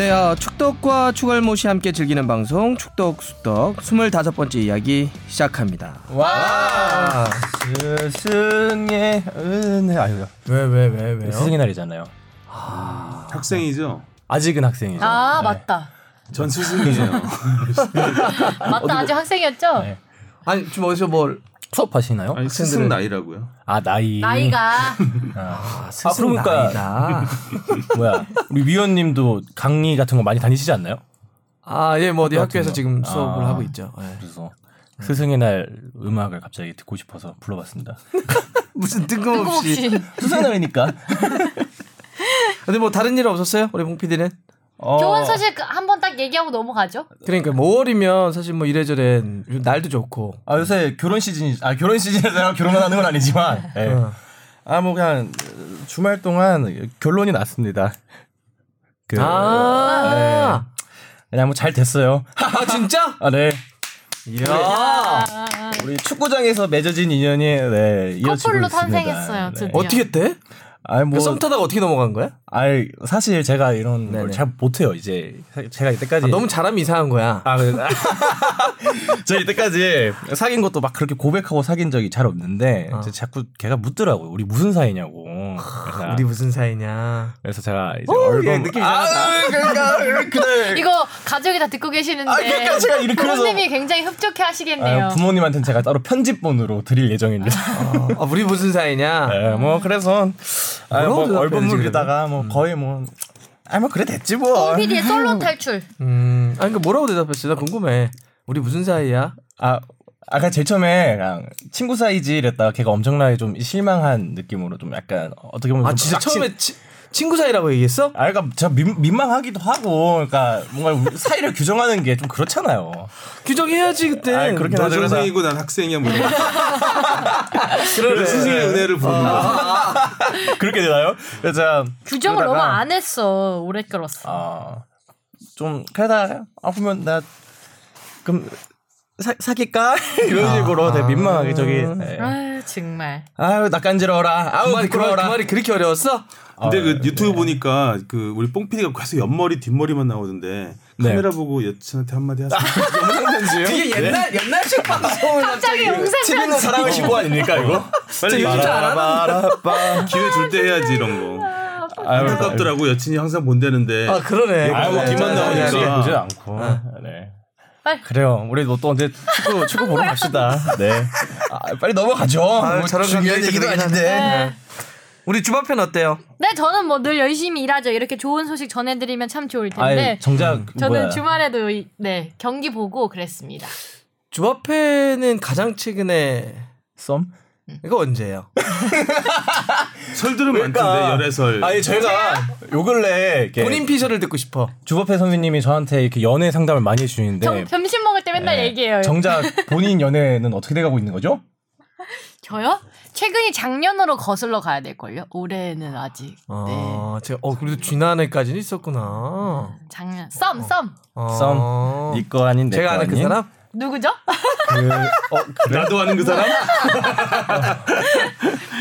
네, 어, 축덕과 추갈못이 함께 즐기는 방송 축덕 수덕 25번째 이야기 시작합니다. 와 스승의 은혜 아유 왜왜 왜 왜요? 스승의 날이잖아요. 학생이죠. 아직은 학생이죠. 아 네. 맞다. 전 스승이에요. 맞다. 아직 학생이었죠? 네. 아니 지금 어디서 뭘 수업하시나요? 아니 스승 나이라고요. 아 나이. 나이가 아, 스승 그러니까 나이다. 뭐야 우리 위원님도 강의 같은 거 많이 다니시지 않나요? 아, 예, 뭐 어디 같은 학교에서 거. 지금 수업을 아. 하고 있죠. 예. 그래서 스승의 날 음악을 갑자기 듣고 싶어서 불러봤습니다. 무슨 뜬금없이. 뜬금없이 스승의 날이니까. 근데 뭐 다른 일 없었어요? 우리 봉 PD는? 어, 좋은 소식 한 번 딱 얘기하고 넘어가죠. 그러니까 5월이면 사실 뭐 이래저래 날도 좋고. 아 요새 결혼 시즌이 아 결혼 시즌에서 결혼을 하는 건 아니지만 예. 어. 아뭐 그냥 주말 동안 결론이 났습니다. 그, 아, 그냥 뭐 잘 됐어요. 아 진짜? 아 네. 이야. 아, 우리 축구장에서 맺어진 인연이 네 이어지고 커플로 있습니다. 탄생했어요, 드디어. 어떻게 돼? 아니 뭐그썸 타다가 어떻게 넘어간 거야? 아니 사실 제가 이런 네네. 걸 잘 못해요. 이제 제가 이때까지 아, 너무 잘하면 이상한 거야. 아, 그래. 저 이때까지 사귄 것도 막 그렇게 고백하고 사귄 적이 잘 없는데 이제 자꾸 걔가 묻더라고요. 우리 무슨 사이냐고. 그래서, 우리 무슨 사이냐? 그래서 제가 이제 오, 얼굴 얘 느낌 이상하다. 아, 그러니까 그래. 이거 가족이 다 듣고 계시는데 아, 그러니까 제가 이렇게 부모님이 굉장히 흡족해 하시겠네요. 아, 부모님한테는 제가 따로 편집본으로 드릴 예정입니다. 아, 우리 무슨 사이냐? 네, 뭐 그래서 아, 뭐라고 뭐 얼버무리다가? 뭐 거의 뭐 아, 뭐 그래 됐지 뭐. PD의 솔로 탈출. 음, 아니, 그 뭐라고 대답했어? 나 궁금해. 우리 무슨 사이야? 아, 아까 제일 처음에 그냥 친구 사이지 이랬다가 걔가 엄청나게 좀 실망한 느낌으로 좀 약간 어떻게 보면 아, 좀 진짜 빡친- 처음에 치, 친구 사이라고 얘기했어? 아, 그러니까 제가 민, 민망하기도 하고, 그러니까 뭔가 사이를 규정하는 게 좀 그렇잖아요. 규정해야지, 그때. 아이, 그렇게 그래서- 선생이고 난 학생이야 뭐. 그래. 스승의 은혜를 부르는 거. 그렇게 되나요? 그래서 규정을 그러다가- 너무 안 했어. 오래 끌었어. 아, 좀 그러다 아프면 나 그럼 사, 사귈까 이런 식으로 되게 민망하게 저기. 네. 아유 정말. 아유 나 간지러워라. 그 아우 말이, 그, 말, 그. 말이 그렇게 어려웠어? 근데 아, 그 유튜브 보니까 그 우리 뽕 PD가 계속 옆머리 뒷머리만 나오던데 네. 카메라 보고 여친한테 한마디 하세요. 그게 옛날, 옛날식 방송을 갑자기 용산 TV는 사랑을 신고 아닙니까 이거? 빨리 바라바라바. 기회 줄 때 해야지 이런 거. 아유, 안타깝더라고 여친이 항상 본다는데. 아, 그러네. 아유, 뭐 그러네. 기만 나오니까. 시계 보지 않고. 네. 빨리. 그래요. 우리 뭐또 언제 축구 축구 보러 갑시다. 네. 아, 빨리 넘어가죠. 뭐 저런 중요한 얘기도 아닌데. 네. 우리 주바편 어때요? 네, 저는 뭐 늘 열심히 일하죠. 이렇게 좋은 소식 전해드리면 참 좋을 텐데. 아이, 정작 저는 뭐야. 주말에도 이- 네 경기 보고 그랬습니다. 주바편은 가장 최근에 썸? 이거 언제예요? 설들은 그러니까. 많던데 열애설. 아니 저희가 요 근래 이렇게 본인 피셜을 듣고 싶어. 주법회 선배님이 저한테 이렇게 연애 상담을 많이 해주시는데 점, 점심 먹을 때 맨날 네. 얘기해요. 정작 본인 연애는 어떻게 돼가고 있는 거죠? 저요? 최근이 작년으로 거슬러 가야 될 걸요. 올해는 아직. 네. 아, 제가 어 그래도 지난해까지는 있었구나. 작년 썸 썸. 어. 썸. 니거 아닌 내거 제가 아는 그? 사람? 누구죠? 그, 어, 나도 아는 그 사람?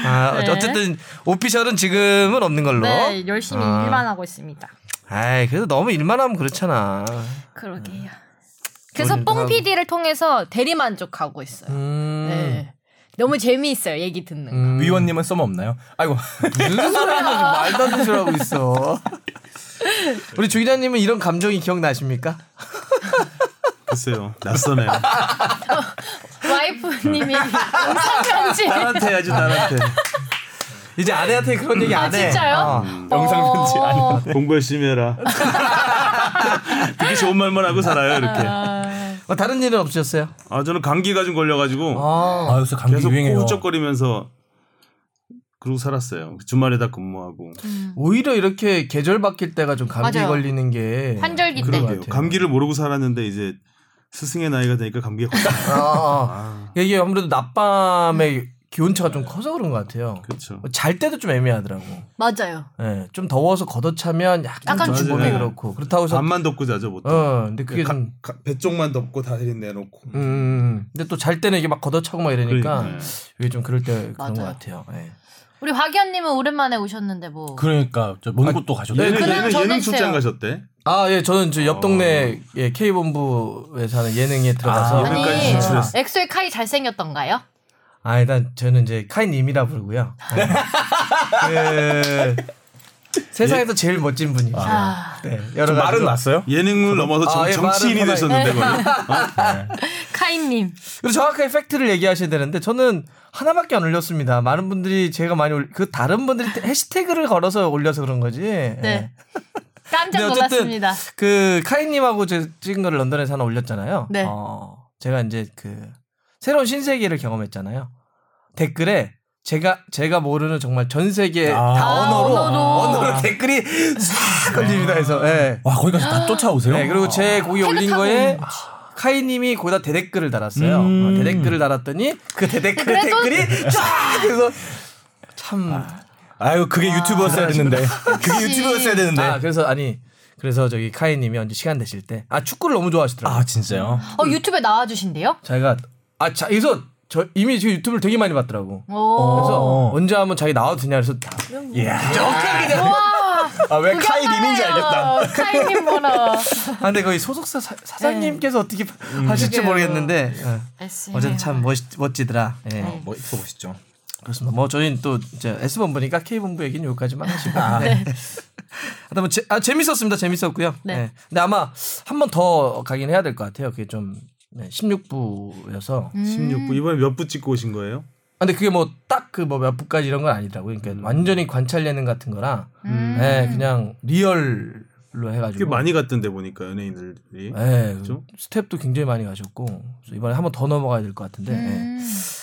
아, 네. 어쨌든 오피셜은 지금은 없는 걸로. 네, 열심히 아. 일만 하고 있습니다. 아이, 그래도 너무 일만 하면 그렇잖아. 그러게요. 그래서 일도 뽕. PD를 통해서 대리 만족하고 있어요. 음. 네. 너무 재미있어요. 얘기 듣는 거. 음. 위원님은 썸 없나요? 아이고 무슨 소리 하는 거지? 말도 안 되는 소리 하고 있어. 우리 주 기자님은 이런 감정이 기억나십니까? 글쎄요. 낯서네요. 와이프님이 영상 편지. 나한테 해야지 나한테. 이제 아내한테 그런 얘기 아안 해. 진짜요? 어. 영상 편지 어. 아니야. 공부 열심히 해라. 되게 좋은 말만 하고 살아요 이렇게. 아, 어, 다른 일은 없으셨어요? 아 저는 감기가 좀 걸려가지고 아, 아 요새 감기 계속 유행해요. 호흡적거리면서 그러고 살았어요. 주말에 다 근무하고. 오히려 이렇게 계절 바뀔 때가 좀 감기 맞아요. 걸리는 게 환절기 때. 것 그러게요. 같아요. 감기를 모르고 살았는데 이제 스승의 나이가 되니까 감기가 걸려. 아, 아. 아, 이게 아무래도 낮밤에 기온차가 좀 커서 그런 것 같아요. 그렇죠. 잘 때도 좀 애매하더라고. 맞아요. 예, 좀 더워서 걷어차면 약간, 약간. 몸이 그렇고 그렇다고 해서 밤만 덮고 자죠 보통. 어, 근데 그게 가- 좀 가- 배 쪽만 덮고 다리 내놓고. 음, 음, 근데 또 잘 때는 이게 막 걷어차고 막 이러니까 그러니까. 이게 좀 그럴 때 그런. 것 같아요. 예. 우리 박연님은 오랜만에 오셨는데 뭐. 그러니까 저먼 곳도 그날 얘는 전해주세요. 예능 출장 가셨대. 아, 예, 저는 저옆 동네 예, K본부에서 하는 예능에 들어가서. 아, 아, 예능까지 아니 진출했어. 엑소의 카이 잘생겼던가요? 일단 저는 이제 카이님이라 부르고요. 네. 그, 세상에서 제일 멋진 분이죠. 아, 네, 여러 좀 말은. 났어요? 예능을 넘어서 정, 아, 예, 정치인이 말은 되셨는데 거의. 카이님. 그리고 정확하게 팩트를 얘기하셔야 되는데 저는 하나밖에 안 올렸습니다. 많은 분들이 제가 많이 올, 그 다른 분들이 해시태그를 걸어서 올려서 그런 거지. 네. 깜짝 근데 어쨌든 놀랐습니다. 그 카이님하고 제 찍은 거를 런던에서 하나 올렸잖아요. 네. 어, 제가 이제 그 새로운 신세계를 경험했잖아요. 댓글에 제가 제가 모르는 정말 전 세계 아. 다 아, 언어로 언어로. 언어로 댓글이 싹 걸립니다. 해서 예. 와 거기까지 다 쫓아오세요? 네, 그리고 제 거기 태그 올린 거에. 카이님이 거기다 대댓글을 달았어요. 음. 어, 대댓글을 달았더니 그 대댓글 그래도- 댓글이 쫙 그래서 참 아유 그게 유튜버였어야 됐는데 그게 유튜버였어야 되는데 아, 그래서 아니 그래서 저기 카이님이 언제 시간 되실 때 아 축구를 너무 좋아하시더라고요. 아 진짜요? 어 유튜브에 나와주신대요? 자기가 아 자, 여기서 저 이미 지금 유튜브를 되게 많이 봤더라고. 오. 그래서 언제 한번 자기 나와도 되냐 그래서 이야 와. 아왜 카이 님인지 알겠다 카이님 보러. 아 근데 거기 소속사 사, 사장님께서 어떻게 하실지 그러게요. 모르겠는데 어. S. 어쨌든 참 멋, 멋지더라. 예. 어, 뭐 이거 보시죠 그렇습니다. 뭐 저희는 또 이제 S 본 부니까 K 본부 얘기는 여기까지만 하시고. 네. 하여튼 뭐 재, 아, 재밌었습니다. 재밌었고요. 네. 네. 근데 아마 한 번 더 가긴 해야 될 것 같아요. 그게 좀 네, 16부여서. 음. 16부 이번에 몇 부 찍고 오신 거예요? 아, 근데 그게 뭐 딱 그 뭐 몇 부까지 이런 건 아니더라고요. 그러니까 완전히 관찰 예능 같은 거라. 음. 네, 그냥 real로 해가지고. 꽤 많이 갔던데 보니까 연예인들이. 네, 그죠? 스태프도 굉장히 많이 가셨고 이번에 한번 더 넘어가야 될 것 같은데. 네. 음.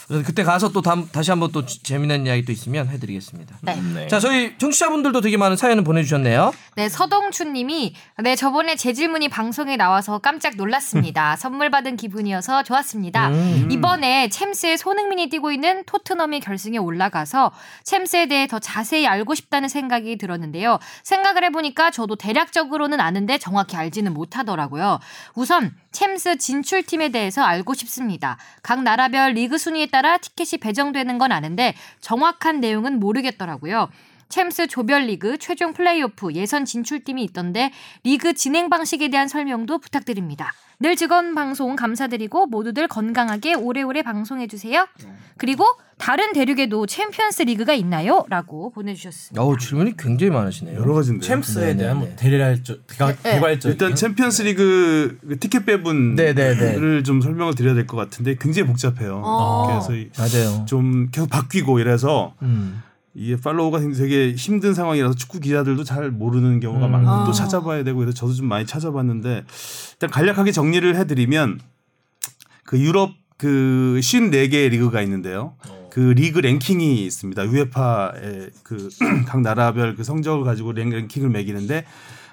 그래서 그때 가서 또 다음, 다시 한번 또 지- 재미난 이야기 또 있으면 해드리겠습니다. 네. 네. 자, 저희 청취자분들도 되게 많은 사연을 보내주셨네요. 네, 서동춘님이 네 저번에 제 질문이 방송에 나와서 깜짝 놀랐습니다. 선물 받은 기분이어서 좋았습니다. 음. 이번에 챔스의 손흥민이 뛰고 있는 토트넘이 결승에 올라가서 챔스에 대해 더 자세히 알고 싶다는 생각이 들었는데요. 생각을 해보니까 저도 대략 적으로는 아는데 정확히 알지는 못하더라고요. 우선 챔스 진출팀에 대해서 알고 싶습니다. 각 나라별 리그 순위에 따라 티켓이 배정되는 건 아는데 정확한 내용은 모르겠더라고요. 챔스 조별리그 최종 플레이오프 예선 진출팀이 있던데 리그 진행 방식에 대한 설명도 부탁드립니다. 늘 즐거운 방송 감사드리고 모두들 건강하게 오래오래 방송해 주세요. 그리고 다른 대륙에도 챔피언스 리그가 있나요? 라고 보내주셨습니다. 어우, 질문이 굉장히 많으시네요. 여러 가지인데. 챔스에 네, 대한 네, 뭐 대략적 대가- 네. 개괄적 일단 챔피언스 리그 그 티켓 배분을 네, 네, 네. 좀 설명을 드려야 될 것 같은데 굉장히 복잡해요. 어. 그래서 이- 맞아요. 좀 계속 바뀌고 이래서 음. 이게 follow가 되게 힘든 상황이라서 축구 기자들도 잘 모르는 경우가 음. 많고 아. 또 찾아봐야 되고 그래서 저도 좀 많이 찾아봤는데 일단 간략하게 정리를 해드리면 그 유럽 그 54개 리그가 있는데요. 그 리그 랭킹이 있습니다. 우에파의 그 각 나라별 그 성적을 가지고 랭- 랭킹을 매기는데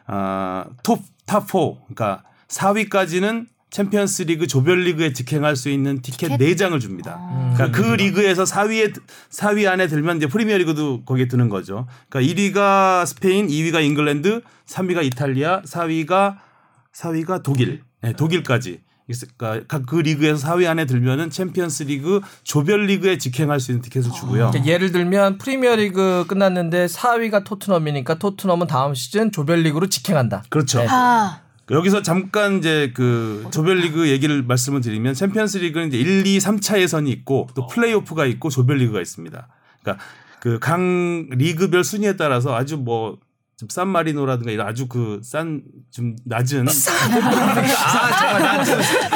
아, top top 4 그러니까 4위까지는 챔피언스 리그 조별리그에 직행할 수 있는 티켓 티켓? 4장을 줍니다. 그러니까 그 리그에서 4위에 4위 안에 들면 이제 프리미어 리그도 거기에 드는 거죠. 그러니까 1위가 스페인, 2위가 잉글랜드, 3위가 이탈리아, 4위가 4위가 독일. 네, 독일까지. 그러니까 각 그 리그에서 4위 안에 들면은 챔피언스 리그 조별 리그에 직행할 수 있는 티켓을 주고요. 그러니까 예를 들면 프리미어 리그 끝났는데 4위가 토트넘이니까 토트넘은 다음 시즌 조별 리그로 직행한다. 그렇죠. 네. 아, 여기서 잠깐 이제 그 조별리그 얘기를 말씀을 드리면 챔피언스 리그는 이제 1, 2, 3차 예선이 있고 또 플레이오프가 있고 조별리그가 있습니다. 그러니까 그 각 리그별 순위에 따라서 아주 뭐 좀 산마리노라든가 이런 아주 그 싼 좀 낮은 아, 정말 나는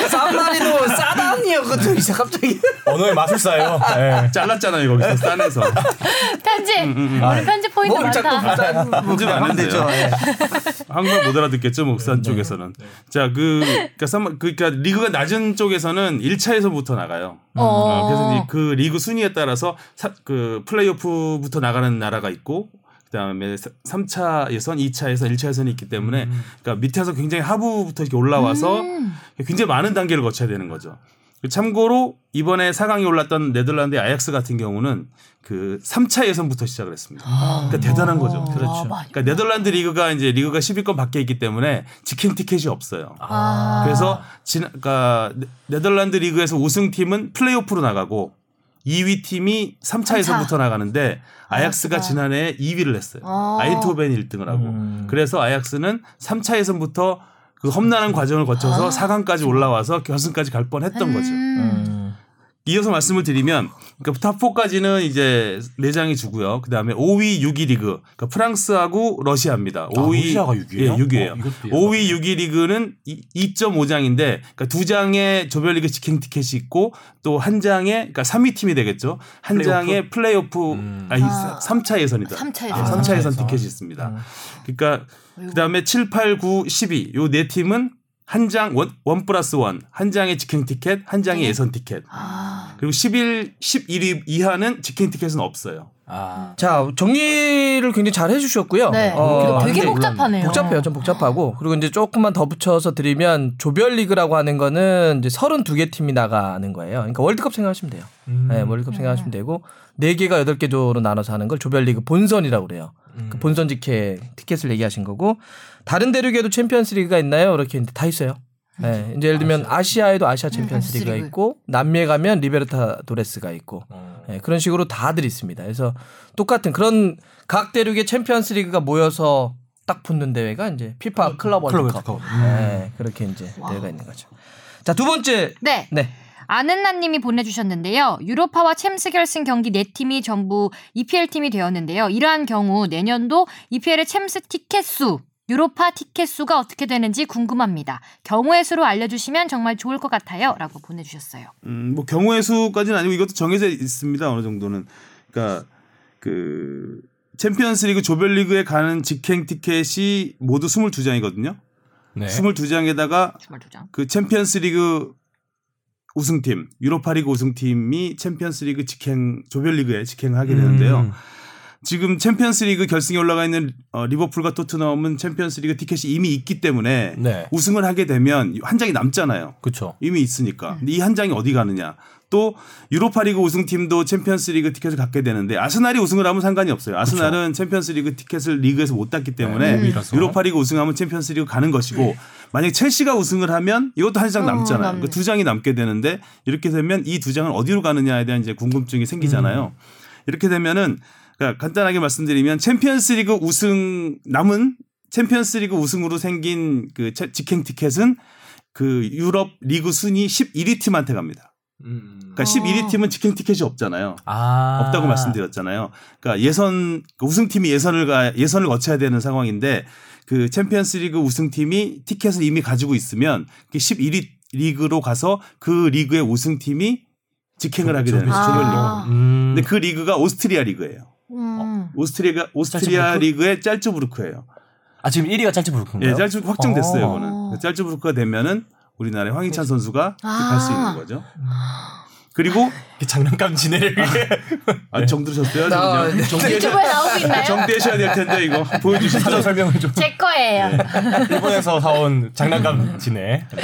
산마리노 싸다니였거든. 이제 갑자기. 언어의 마술사예요. 네. 잘랐잖아요 거기서 싼에서 편집. 우리 편집 포인트 뭘 자꾸 많다. 부자 편집 안 해도 되죠. 예. 한국말 못 알아듣겠죠 목산 쪽에서는 자그 그러니까, 산- 그러니까 리그가 낮은 쪽에서는 1차에서부터 나가요. 어. 어, 그래서 이제 그 리그 순위에 따라서 사, 그 플레이오프부터 나가는 나라가 있고 그다음에 3차 예선, 2차 예선, 1차 예선이 있기 때문에 그러니까 밑에서 굉장히 하부부터 이렇게 올라와서 굉장히 많은 단계를 거쳐야 되는 거죠. 참고로 이번에 4강에 올랐던 네덜란드의 아약스 같은 경우는 그 3차 예선부터 시작을 했습니다. 그러니까 대단한 거죠. 그렇죠. 그러니까 네덜란드 리그가 이제 리그가 10위권 밖에 있기 때문에 직행 티켓이 없어요. 아. 그래서 진, 그러니까 네- 네덜란드 리그에서 우승팀은 플레이오프로 나가고 2위 팀이 3차에서부터 나가는데 아약스가 아약스가. 지난해 2위를 했어요. 어. 아인트호벤 1등을 하고. 음. 그래서 아약스는 3차 예선부터 그 험난한 과정을 거쳐서 4강까지 올라와서 결승까지 갈 뻔했던 거죠. 음. 이어서 말씀을 드리면 그러니까 top 4까지는 이제 4장이 주고요. 그다음에 5위 6위 리그. 그러니까 프랑스하고 러시아입니다. 5위 러시아가 6위 예요? 예, 6위예요. 어, 이것도 5위 6위 리그는 2.5장인데 그러니까 두 장의 조별리그 직행 티켓이 있고 또 한 장에 그러니까 3위 팀이 되겠죠. 한 플레이오프? 장에 플레이오프 음. 아니 아. 3차 예선이다. 삼차 아, 예선. 3차 예선 티켓이 있습니다. 그러니까 그다음에 7, 8, 9, 12 요 네 팀은 한 장 원, 원 플러스 원, 한 장의 직행 티켓, 한 장의 예선 티켓. 아. 그리고 11, 11위 이하는 직행 티켓은 없어요. 아. 자 정리를 굉장히 잘 해주셨고요. 네. 어, 되게 복잡하네요. 복잡해요. 좀 복잡하고 그리고 이제 조금만 더 붙여서 드리면 조별 리그라고 하는 거는 이제 32개 팀이 나가는 거예요. 그러니까 월드컵 생각하시면 돼요. 음. 네, 월드컵 생각하시면 되고 4 개가 8 개 조로 나눠서 하는 걸 조별 리그 본선이라고 그래요. 음. 그 본선 직행 티켓을 얘기하신 거고 다른 대륙에도 챔피언스 리그가 있나요? 이렇게 다 있어요. 네, 이제 예를 들면 아시아에도 아시아 챔피언스 리그가 리그. 있고 남미에 가면 리베르타도레스가 있고 어. 네, 그런 식으로 다들 있습니다. 그래서 똑같은 그런 각 대륙의 챔피언스 리그가 모여서 딱 붙는 대회가 이제 피파 클럽 월드컵. 네, 그렇게 이제 대회가 있는 거죠. 자, 두 번째. 네. 네. 아는나님이 보내주셨는데요. 유로파와 챔스 결승 경기 네 팀이 전부 EPL 팀이 되었는데요. 이러한 경우 내년도 EPL의 챔스 티켓 수, 유로파 티켓 수가 어떻게 되는지 궁금합니다. 경우의 수로 알려주시면 정말 좋을 것 같아요.라고 보내주셨어요. 음, 뭐 경우의 수까지는 아니고 이것도 정해져 있습니다. 어느 정도는. 그러니까 그 챔피언스 리그 조별리그에 가는 직행 티켓이 모두 22장이거든요. 네. 22장에다가 주말 두 장. 그 챔피언스 리그 우승팀, 유로파 리그 우승팀이 챔피언스 리그 직행 조별리그에 직행하게 되는데요. 음. 지금 챔피언스리그 결승에 올라가 있는 어, 리버풀과 토트넘은 챔피언스리그 티켓이 이미 있기 때문에 네. 우승을 하게 되면 한 장이 남잖아요. 그렇죠. 이미 있으니까. 근데 이 한 장이 어디 가느냐? 또 유로파리그 우승팀도 챔피언스리그 티켓을 갖게 되는데 아스날이 우승을 하면 상관이 없어요. 아스날은 챔피언스리그 티켓을 리그에서 못 땄기 때문에 네. 유로파리그 우승하면 챔피언스리그 가는 것이고 만약 첼시가 우승을 하면 이것도 한장 어, 남잖아요. 남네. 그두 장이 남게 되는데 이렇게 되면 이 두 장은 어디로 가느냐에 대한 이제 궁금증이 생기잖아요. 이렇게 되면은 그러니까 간단하게 말씀드리면 챔피언스리그 우승 남은 챔피언스리그 우승으로 생긴 그 채- 직행 티켓은 그 유럽 리그 순위 11위 팀한테 갑니다. 그러니까 어. 11위 팀은 직행 티켓이 없잖아요. 아. 없다고 말씀드렸잖아요. 그러니까 예선 그 우승팀이 예선을 가 예선을 거쳐야 되는 상황인데 그 챔피언스리그 우승팀이 티켓을 이미 가지고 있으면 그 11위 리그로 가서 그 리그의 우승팀이 직행을 하게 되는 거죠. 아. 조별리그. 음. 근데 그 리그가 오스트리아 리그예요. 음. 오스트리아 짤츠부르크? 리그의 짤츠부르크예요. 아 지금 1위가 짤츠부르크인가요? 예, 짤츠 확정됐어요, 어. 이거는. 짤츠부르크가 되면은 우리나라의 황희찬 선수가 아. 갈수 있는 거죠. 그리고 그 장난감 지네를 위해 아, 정 들으셨어요? 나- 정리해 유튜브에 나오고 있나요? 정리하셔야 될 텐데 이거 보여주시죠. 사전 설명을 좀 제 거예요. 일본에서 사온 장난감 지네. 네.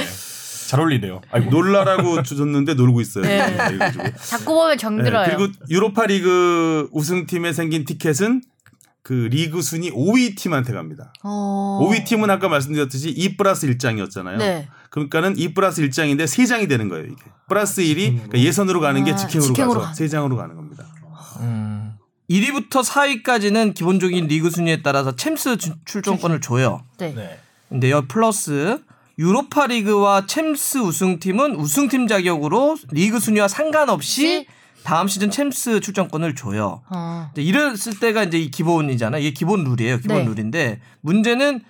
잘 어울리네요. 아이고. 놀라라고 주셨는데 놀고 있어요. 네. 그래가지고. 자꾸 보면 네, 정들어요. 그리고 유로파 리그 우승팀에 생긴 티켓은 그 리그 순위 5위 팀한테 갑니다. 어. 5위 팀은 아까 말씀드렸듯이 2 플러스 1장이었잖아요. 네. 그러니까는 2 플러스 1장인데 3장이 되는 거예요. 이게. 플러스 1이 그러니까 예선으로 가는 게 아, 직행으로, 직행으로 가서 가는 3장으로 가는 겁니다. 음. 1위부터 4위까지는 기본적인 리그 순위에 따라서 챔스 주- 출전권을 줘요. 네. 네. 근데 여 플러스 유로파 리그와 챔스 우승팀은 우승팀 자격으로 리그 순위와 상관없이 다음 시즌 챔스 출전권을 줘요. 어. 이제 이랬을 때가 이제 이 기본이잖아. 이게 기본 룰이에요. 기본 네. 룰인데 문제는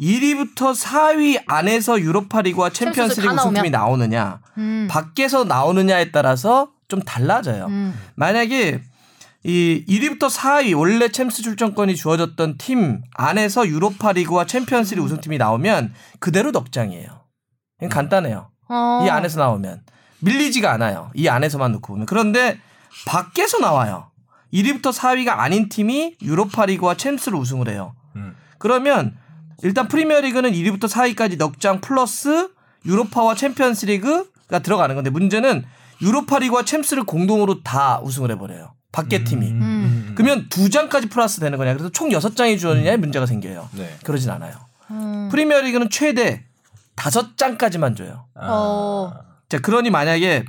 1위부터 4위 안에서 유로파 리그와 챔피언스 리그 다 우승팀이 나오느냐, 음. 밖에서 나오느냐에 따라서 좀 달라져요. 음. 만약에 이 1위부터 4위 원래 챔스 출전권이 주어졌던 팀 안에서 유로파 리그와 챔피언스 리그 우승팀이 나오면 그대로 넉 장이에요. 그냥 간단해요. 어. 이 안에서 나오면 밀리지가 않아요. 이 안에서만 놓고 보면. 그런데 밖에서 나와요. 1위부터 4위가 아닌 팀이 유로파 리그와 챔스를 우승을 해요. 음. 그러면 일단 프리미어 리그는 1위부터 4위까지 넉장 플러스 유로파와 챔피언스 리그가 들어가는 건데 문제는 유로파 리그와 챔스를 공동으로 다 우승을 해버려요. 밖에 팀이. 음. 그러면 두 장까지 플러스 되는 거냐. 그래서 총 여섯 장이 주어지냐에 문제가 생겨요. 네. 그러진 않아요. 음. 프리미어 리그는 최대 다섯 장까지만 줘요. 어. 자, 그러니 만약에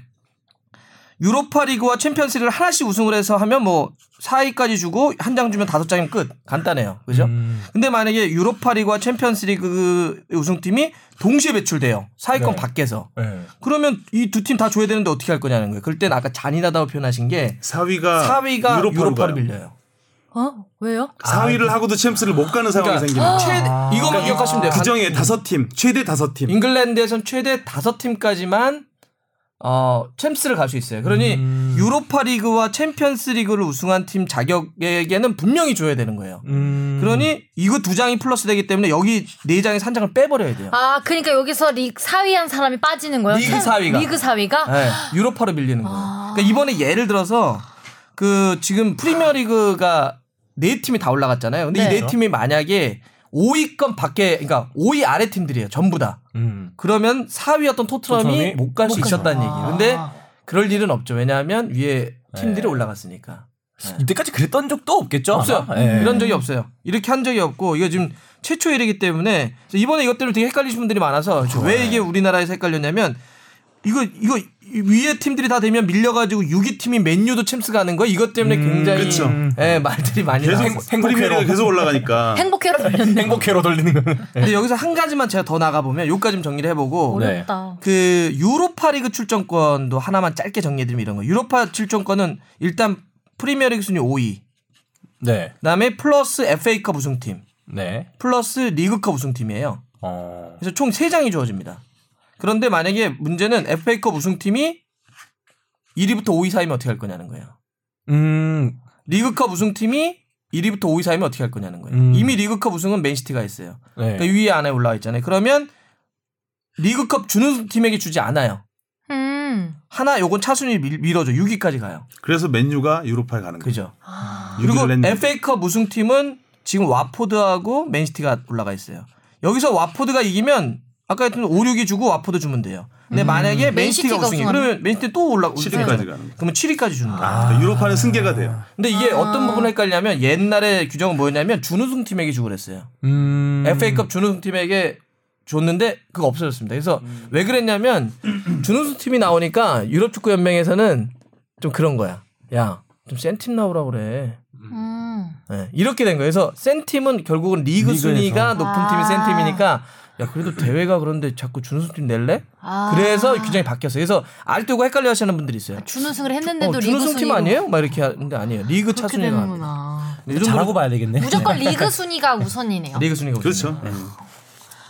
유로파 리그와 챔피언스리그를 하나씩 우승을 해서 하면 뭐 4위까지 주고 한 장 주면 다섯 장이면 끝. 간단해요. 그죠? 음. 근데 만약에 유로파 리그와 챔피언스 리그 우승팀이 동시에 배출돼요. 4위권 네. 밖에서. 네. 그러면 이 두 팀 다 줘야 되는데 어떻게 할 거냐는 거예요. 그럴 땐 아까 잔인하다고 표현하신 게 4위가 4위가 유로파로 유로파를 가요. 밀려요. 어? 왜요? 4위를 하고도 챔스를 못 가는 상황이 그러니까 생기는. 최대 이것만 기억하시면 돼요. 규정에 다섯 팀, 최대 다섯 팀. 잉글랜드에선 최대 다섯 팀까지만 어 챔스를 갈 수 있어요. 그러니 음. 유로파 리그와 챔피언스 리그를 우승한 팀 자격에게는 분명히 줘야 되는 거예요. 음. 그러니 이거 두 장이 플러스 되기 때문에 여기 네 장에서 한 장을 빼버려야 돼요. 아, 그러니까 여기서 리그 4위 한 사람이 빠지는 거예요? 리그 챔- 4위가. 리그 4위가? 네, 유로파로 밀리는 거예요. 아. 그러니까 이번에 예를 들어서 그 지금 프리미어 리그가 네 팀이 다 올라갔잖아요. 근데 네. 이네 팀이 만약에 5위권 밖에 그러니까 5위 아래 팀들이에요. 전부 다. 음. 그러면 4위였던 토트넘이 토트넘이 못 갈수못 있었다는. 얘기예요. 아. 근데 그럴 일은 없죠. 왜냐하면 위에 팀들이 네. 올라갔으니까. 이때까지 그랬던 적도 없겠죠? 없어요. 예. 이런 적이 없어요. 이렇게 한 적이 없고 이거 지금 최초 일이기 때문에 이번에 이것 때문에 되게 헷갈리시는 분들이 많아서 왜 이게 우리나라에서 헷갈렸냐면 이거 이거 위에 팀들이 다 되면 밀려가지고 6위 팀이 맨유도 챔스 가는 거 이것 때문에 굉장히 그쵸. 예, 말들이 많이 계속 나왔어요. 프리미어리가 계속 올라가니까 행복회로 돌렸네. 행복회로 돌리는 거. 근데 여기서 한 가지만 제가 더 나가 보면 요까지 좀 정리를 해보고 네. 어렵다. 그 유로파리그 출전권도 하나만 짧게 정리해드리면 이런 거. 유로파 출전권은 일단 프리미어리그 순위 5위, 네. 그다음에 플러스 FA컵 우승팀, 네. 플러스 리그컵 우승팀이에요. 어. 그래서 총 3장이 주어집니다. 그런데 만약에 문제는 FA컵 우승팀이 1위부터 5위 사이면 어떻게 할 거냐는 거예요. 음. 리그컵 우승팀이 1위부터 5위 사이면 어떻게 할 거냐는 거예요. 음. 이미 리그컵 우승은 맨시티가 했어요. 네. 그러니까 위에 안에 올라와 있잖아요. 그러면 리그컵 준우승 팀에게 주지 않아요. 음. 하나 요건 차순위 밀, 밀어줘 6위까지 가요. 그래서 맨유가 유로파에 가는 거죠. 그죠? 아. 그리고. FA컵 우승팀은 지금 왓포드하고 맨시티가 올라가 있어요. 여기서 왓포드가 이기면 아까 했던 5, 6위 주고 왓포드 주면 돼요. 근데 만약에 맨시티가 우승하면? 그러면 맨시티 또 올라 7위까지 가는 거죠. 그러면 7위까지 주는 거예요. 그러니까 유로파는 승계가 돼요. 근데 이게 아. 어떤 부분을 헷갈리냐면 옛날에 규정은 뭐였냐면 준우승 팀에게 주고 그랬어요. 음. FA컵 준우승 팀에게 줬는데 그거 없어졌습니다. 그래서 왜 그랬냐면 준우승 팀이 나오니까 유럽 축구 연맹에서는 좀 그런 거야. 야, 좀 센 팀 나오라 그래. 음. 네, 이렇게 된 거예요. 그래서 센 팀은 결국은 리그 리그에서. 순위가 높은 팀이 센 아. 팀이니까 야 그래도 대회가 그런데 자꾸 준우승 팀 낼래? 아. 그래서 규정이 바뀌었어요. 그래서 아직도 그거 헷갈려 하시는 분들이 있어요. 준우승을 했는데도 어, 리그 준우승 팀 순위로 아니에요? 막 이렇게 하는데 아니에요. 리그 차순위가 잘하고 봐야 되겠네. 무조건 리그 순위가 우선이네요. 리그 순위가 그렇죠. 우선이에요.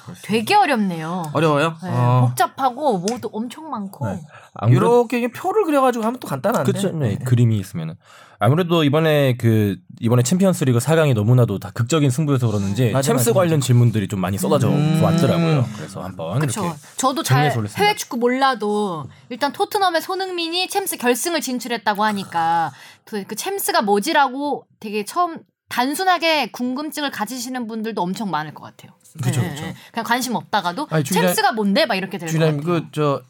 네. 되게 어렵네요. 어려워요. 네, 어. 복잡하고 뭐도 엄청 많고. 네. 이렇게 표를 그려가지고 하면 또 간단한데. 그쵸, 네, 그림이 있으면은 아무래도 이번에 그 이번에 챔피언스리그 4강이 너무나도 다 극적인 승부여서 그러는지 맞아, 챔스 맞아, 관련 질문들이 좀 많이 쏟아져 음. 왔더라고요. 그래서 한번 그렇죠. 이렇게 저도 잘. 해외 축구 몰라도 일단 토트넘의 손흥민이 챔스 결승을 진출했다고 하니까 그, 그 챔스가 뭐지라고 되게 처음 단순하게 궁금증을 가지시는 분들도 엄청 많을 것 같아요. 그쵸, 네, 그쵸. 네. 그냥 관심 없다가도 아니, 주기자- 챔스가 뭔데 막 이렇게 될것 주인님 같아요. 그저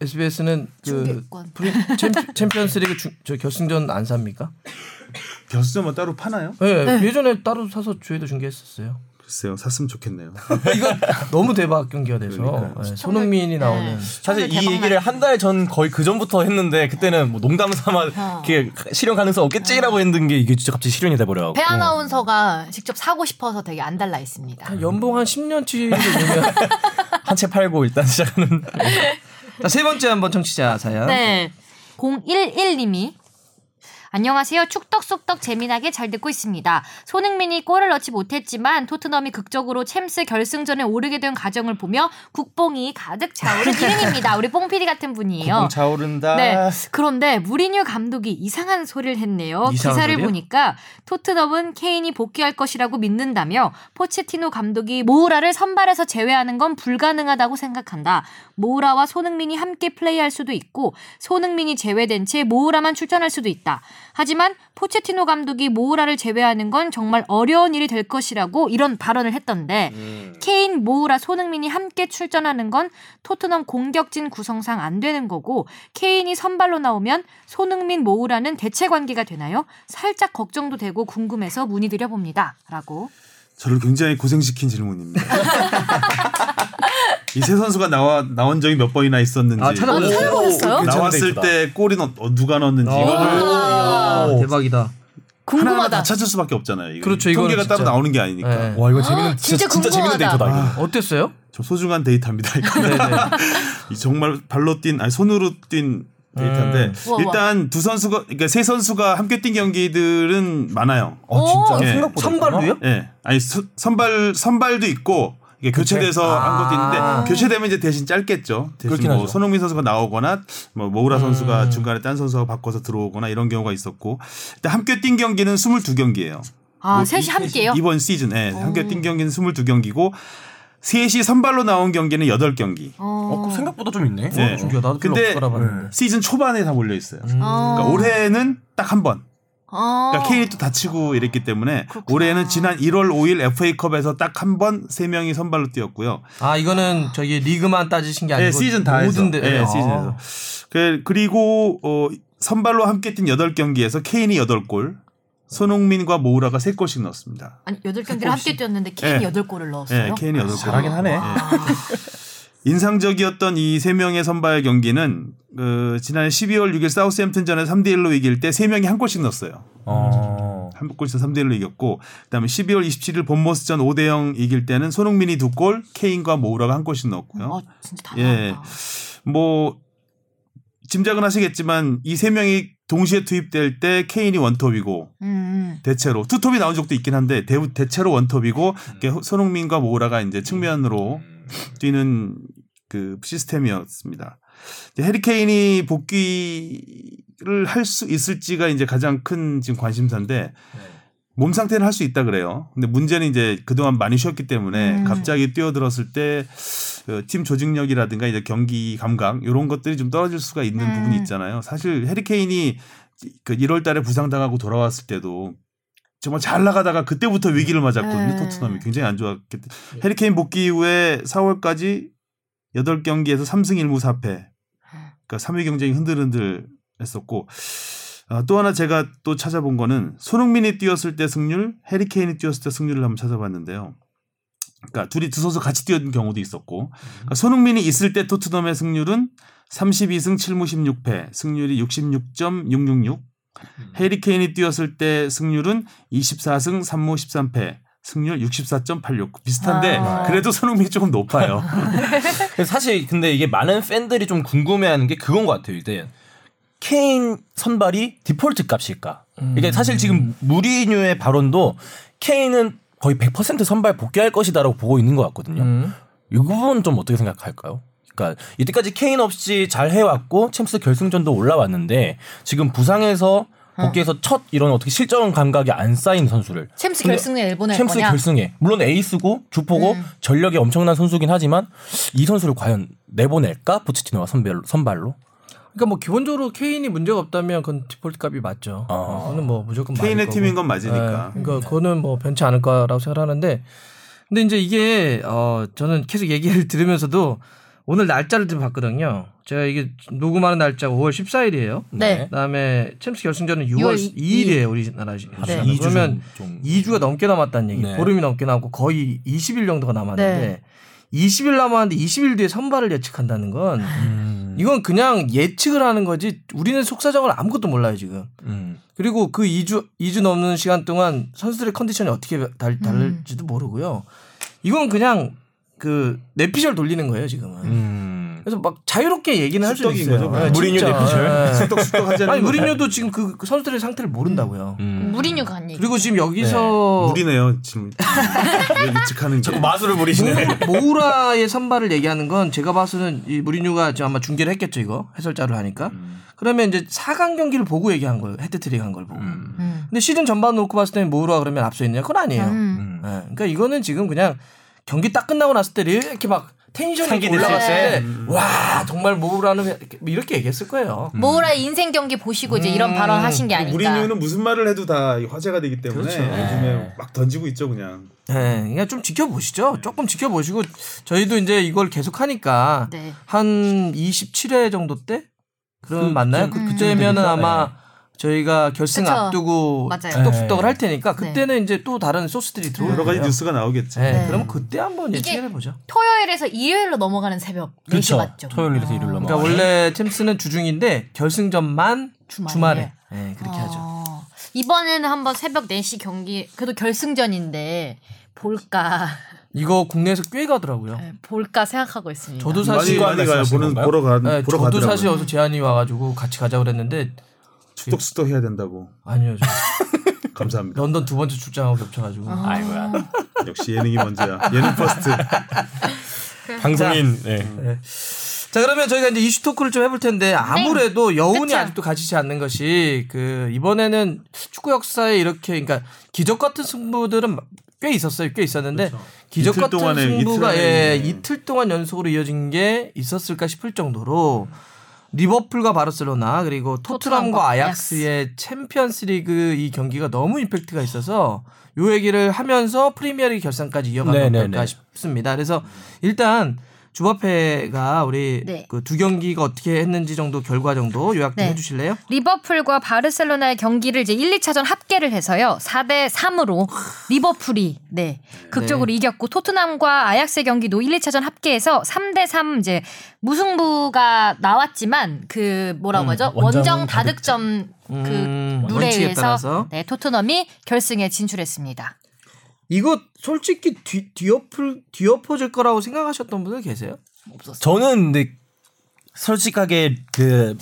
SBS는 그 중계권. 프리, 챔피, 챔피언스리그 주, 저 결승전 안 삽니까? 결승전은 따로 파나요? 네, 예전에 따로 사서 저희도 중계했었어요. 글쎄요. 샀으면 좋겠네요. 이거 너무 대박 경기가 돼서 그러니까요. 네, 손흥민이 나오는 네. 사실 이 얘기를 한 달 전 거의 그 전부터 했는데 그때는 뭐 농담 삼아 어. 이렇게 실현 가능성 없겠지라고 했던 게 이게 진짜 갑자기 실현이 돼버려. 배 아나운서가 직접 사고 싶어서 되게 안 달라 있습니다. 한 연봉 한 10년치 되면 한 채 팔고 일단 시작하는. 자세 번째 한번 청취자 사연. 네. 011님이 안녕하세요. 축덕숙덕 재미나게 잘 듣고 있습니다. 손흥민이 골을 넣지 못했지만 토트넘이 극적으로 챔스 결승전에 오르게 된 과정을 보며 국뽕이 가득 차오른 이름입니다. 우리 뽕피디 같은 분이에요. 차오른다. 네. 그런데 무리뉴 감독이 이상한 소리를 했네요. 이상한 기사를 소리요? 보니까 토트넘은 케인이 복귀할 것이라고 믿는다며 포체티노 감독이 모우라를 선발에서 제외하는 건 불가능하다고 생각한다. 모우라와 손흥민이 함께 플레이할 수도 있고 손흥민이 제외된 채 모우라만 출전할 수도 있다. 하지만 포체티노 감독이 모우라를 제외하는 건 정말 어려운 일이 될 것이라고 이런 발언을 했던데 케인, 모우라, 손흥민이 함께 출전하는 건 토트넘 공격진 구성상 안 되는 거고 케인이 선발로 나오면 손흥민, 모우라는 대체 관계가 되나요? 살짝 걱정도 되고 궁금해서 문의드려 봅니다. 라고. 저를 굉장히 고생시킨 질문입니다. 이 세 선수가 나와 나온 적이 몇 번이나 있었는지 아, 찾아보셨어요? 찾아보셨어요? 나왔을 때 골이 넣- 어, 누가 넣었는지 아, 대박이다. 하나하나 궁금하다. 다 찾을 수밖에 없잖아요. 이거. 그렇죠, 이거는 통계가 따로 진짜. 나오는 게 아니니까. 네. 와 이거 재밌는 진짜 진짜, 진짜 재밌는 궁금하다. 데이터다. 이거. 어땠어요? 좀 소중한 데이터입니다. 이거는 네네. 이 정말 발로 뛴 아니 손으로 뛴 데이터인데 음. 우와. 일단 두 선수가 그러니까 세 선수가 함께 뛴 경기들은 많아요. 어 진짜 예. 생각보다 선발로요? 예. 아니 서- 선발 선발도 있고 이게 교체돼서 한 것도 있는데 아. 교체되면 이제 대신 짧겠죠. 대신 뭐 하죠. 손흥민 선수가 나오거나 뭐 모우라 음. 선수가 중간에 딴 선수가 바꿔서 들어오거나 이런 경우가 있었고 일단 함께 뛴 경기는 22경기예요. 아 셋이 함께요? 이번 시즌에 함께 뛴 경기는 22경기고 셋이 선발로 나온 경기는 8경기. 어, 그거 생각보다 좀 있네. 네. 신기하다. 나도 근데. 시즌 초반에 다 몰려 있어요. 음. 어. 그러니까 올해는 딱 한 번. 어. 그러니까 케인이 또 다치고 이랬기 때문에 그렇구나. 올해는 지난 1월 5일 FA컵에서 딱 한 번 세 명이 선발로 뛰었고요. 아 이거는 저기 리그만 따지신 게 아니고 네, 시즌 다 해서. 모든 데 네, 아. 시즌에서. 그- 그리고 어, 선발로 함께 뛴 8경기에서 케인이 8골, 손흥민과 모우라가 3골씩 넣었습니다. 아니 여덟 경기를 함께 뛰었는데 케인이 네. 여덟 골을 넣었어요. 네, 케인이 8골. 잘하긴 하네. 인상적이었던 이 세 명의 선발 경기는 그 지난 12월 6일 사우스햄튼전에 3대 1로 이길 때 세 명이 한 골씩 넣었어요. 어. 한 골씩 3대 1로 이겼고 그다음에 12월 27일 본머스전 5대 0 이길 때는 손흥민이 두 골, 케인과 모우라가 한 골씩 넣었고요. 어, 진짜 다 예. 나왔다. 뭐 짐작은 하시겠지만 이 세 명이 동시에 투입될 때 케인이 원톱이고 음, 음. 대체로 투톱이 나온 적도 있긴 한데 대, 대체로 원톱이고 이렇게 손흥민과 모우라가 이제 측면으로 뛰는 그 시스템이었습니다. 이제 해리 케인이 복귀를 할 수 있을지가 이제 가장 큰 지금 관심사인데 몸 상태는 할 수 있다 그래요. 근데 문제는 이제 그동안 많이 쉬었기 때문에 음. 갑자기 뛰어들었을 때그팀 조직력이라든가 이제 경기 감각 이런 것들이 좀 떨어질 수가 있는 음. 부분이 있잖아요. 사실 해리 케인이 그 1월 달에 부상당하고 돌아왔을 때도 정말 잘 나가다가 그때부터 위기를 맞았거든요. 네. 토트넘이 굉장히 안 좋았기 때문에. 해리 케인 복귀 이후에 4월까지 8경기에서 3승 1무 4패. 그러니까 3위 경쟁이 흔들흔들 했었고 아, 또 하나 제가 또 찾아본 거는 손흥민이 뛰었을 때 승률, 해리 케인이 뛰었을 때 승률을 한번 찾아봤는데요. 그러니까 둘이 두 선수 같이 뛰었던 경우도 있었고 그러니까 손흥민이 있을 때 토트넘의 승률은 32승 7무 16패, 승률이 66.666. 해리 케인이 뛰었을 때 승률은 24승 3무 13패, 승률 64.86. 비슷한데 아. 그래도 손흥민이 조금 높아요. 그래서 사실 근데 이게 많은 팬들이 좀 궁금해하는 게 그건 것 같아요. 이제 케인 선발이 디폴트 값일까? 이게 사실 지금 무리뉴의 발언도 케인은 거의 100% 선발 복귀할 것이다라고 보고 있는 것 같거든요. 음. 이 부분 좀 어떻게 생각할까요? 그러니까 이때까지 케인 없이 잘 해왔고 챔스 결승전도 올라왔는데 지금 부상에서 복귀해서 첫 이런 어떻게 실전 감각이 안 쌓인 선수를 챔스 결승에 일본에 챔스 거냐? 결승에 물론 에이스고 주포고 음. 전력이 엄청난 선수긴 하지만 이 선수를 과연 내보낼까 포치티노가 선발로 선발로 그러니까 뭐 기본적으로 케인이 문제가 없다면 그건 디폴트 값이 맞죠. 어. 그거는 뭐 무조건 케인의 맞을 팀인. 건 맞으니까. 네, 그러니까 그거는 뭐 변치 않을 거라고 생각하는데 근데 이제 이게 어 저는 계속 얘기를 들으면서도 오늘 날짜를 좀 봤거든요. 제가 이게 녹음하는 날짜가 5월 14일이에요. 네. 그다음에 챔스 결승전은 6월 6월 2일이에요 우리나라 시 네. 네. 그러면 좀, 2주가 넘게 남았다는 얘기. 네. 보름이 넘게 남고 거의 20일 정도가 남았는데 20일 남았는데 20일 뒤에 선발을 예측한다는 건 음, 이건 그냥 예측을 하는 거지 우리는 속사정을 아무것도 몰라요 지금. 음. 그리고 그 2주 2주 넘는 시간 동안 선수들의 컨디션이 어떻게 달, 다를지도 모르고요. 이건 그냥 그 내피셜 돌리는 거예요 지금은. 음. 그래서 막 자유롭게 얘기는 할 수 있어요. 거죠, 네, 무리뉴. 내피셜? 네. 쑥덕쑥덕 하자는 아니 거. 무리뉴도 지금 그, 그 선수들의 상태를 모른다고요. 음. 무리뉴가 한 얘기. 그리고 지금 여기서 무리네요 지금 왜 예측하는 게. 마술을 부리시네. 모 우라의 선발을 얘기하는 건 제가 봐서는 이 무리뉴가 지금 아마 중계를 했겠죠 이거 해설자를 하니까. 그러면 이제 4강 경기를 보고 얘기한 거예요. 해트트릭 한 걸 보고. 음. 근데 시즌 전반 놓고 봤을 때는 모우라가 그러면 앞서 있느냐? 그건 아니에요. 음. 예, 그러니까 이거는 지금 그냥 경기 딱 끝나고 났을 때 이렇게 막 텐션이 올라갔을 네. 때와 정말 모우라는 이렇게- 이렇게 얘기했을 거예요. 모우라의 인생 경기 보시고 이제 이런 음. 발언 하신 게 아닐까. 무리뉴는 무슨 말을 해도 다 화제가 되기 때문에 그렇죠. 요즘에 막 던지고 있죠 그냥. 예, 그러니까 좀 지켜보시죠. 조금 지켜보시고 저희도 이제 이걸 계속 하니까 네. 한 27회 정도 때 그럼 그- 맞나요? 그- 그, 그- 그때면은 아마 저희가 결승 그쵸. 앞두고 네. 할 테니까 그때는 이제 또 다른 소스들이 들어올 여러 가지. 뉴스가 나오겠죠. 네, 네. 그러면 그때 한번 예측해 보죠. 토요일에서 일요일로 넘어가는 새벽 4시 그렇죠. 맞죠? 토요일에서 일요일로 어. 넘어가. 그러니까 원래 챔스는 주중인데 결승전만 주말에. 주말에, 네, 그렇게 하죠. 어. 이번에는 한번 새벽 4시 경기 그래도 결승전인데 볼까 이거 국내에서 꽤 가더라고요. 네, 볼까 생각하고 있습니다. 저도 많이 사실 많이 가요. 말씀하시는 보는? 보러 가 네, 보러 저도 가더라고요. 사실 어서 제안이 와가지고 같이 가자 그랬는데 축덕쑥덕 해야 된다고. 아니요, 저 감사합니다. 런던 두 번째 출장하고 겹쳐가지고 어. 아이고야. 역시 예능이 먼저야. 예능 first. 방송인. 네. 네. 자 그러면 저희가 이제 이슈 토크를 좀 해볼 텐데 아무래도 여운이 그쵸. 아직도 가시지 않는 것이 그 이번에는 축구 역사에 이렇게 그러니까 기적 같은 승부들은 꽤 있었어요, 꽤 있었는데 기적 이틀 같은 동안에, 승부가 이틀 예. 이틀 동안 연속으로 이어진 게 있었을까 싶을 정도로 리버풀과 바르셀로나 그리고 토트넘과 아약스의 챔피언스리그 이 경기가 너무 임팩트가 있어서 요 얘기를 하면서 프리미어리그 결승까지 이어가면 네네네. 어떨까 싶습니다. 그래서 일단 주바페가 우리 네. 그두 경기가 어떻게 했는지 정도 결과 정도 요약 좀 네. 해주실래요? 리버풀과 바르셀로나의 경기를 이제 1, 2차전 합계를 해서요. 4대 3으로 리버풀이 네, 극적으로 이겼고 토트넘과 아약스의 경기도 1, 2차전 합계해서 3대 3 이제 무승부가 나왔지만 그 뭐라고 음, 하죠? 원정 원정 다득점 그 음, 룰에 의해서. 네, 토트넘이 결승에 진출했습니다. 이거 솔직히 뒤, 뒤엎을 뒤엎어질 거라고 생각하셨던 분들 계세요? 저는 근데 솔직하게 그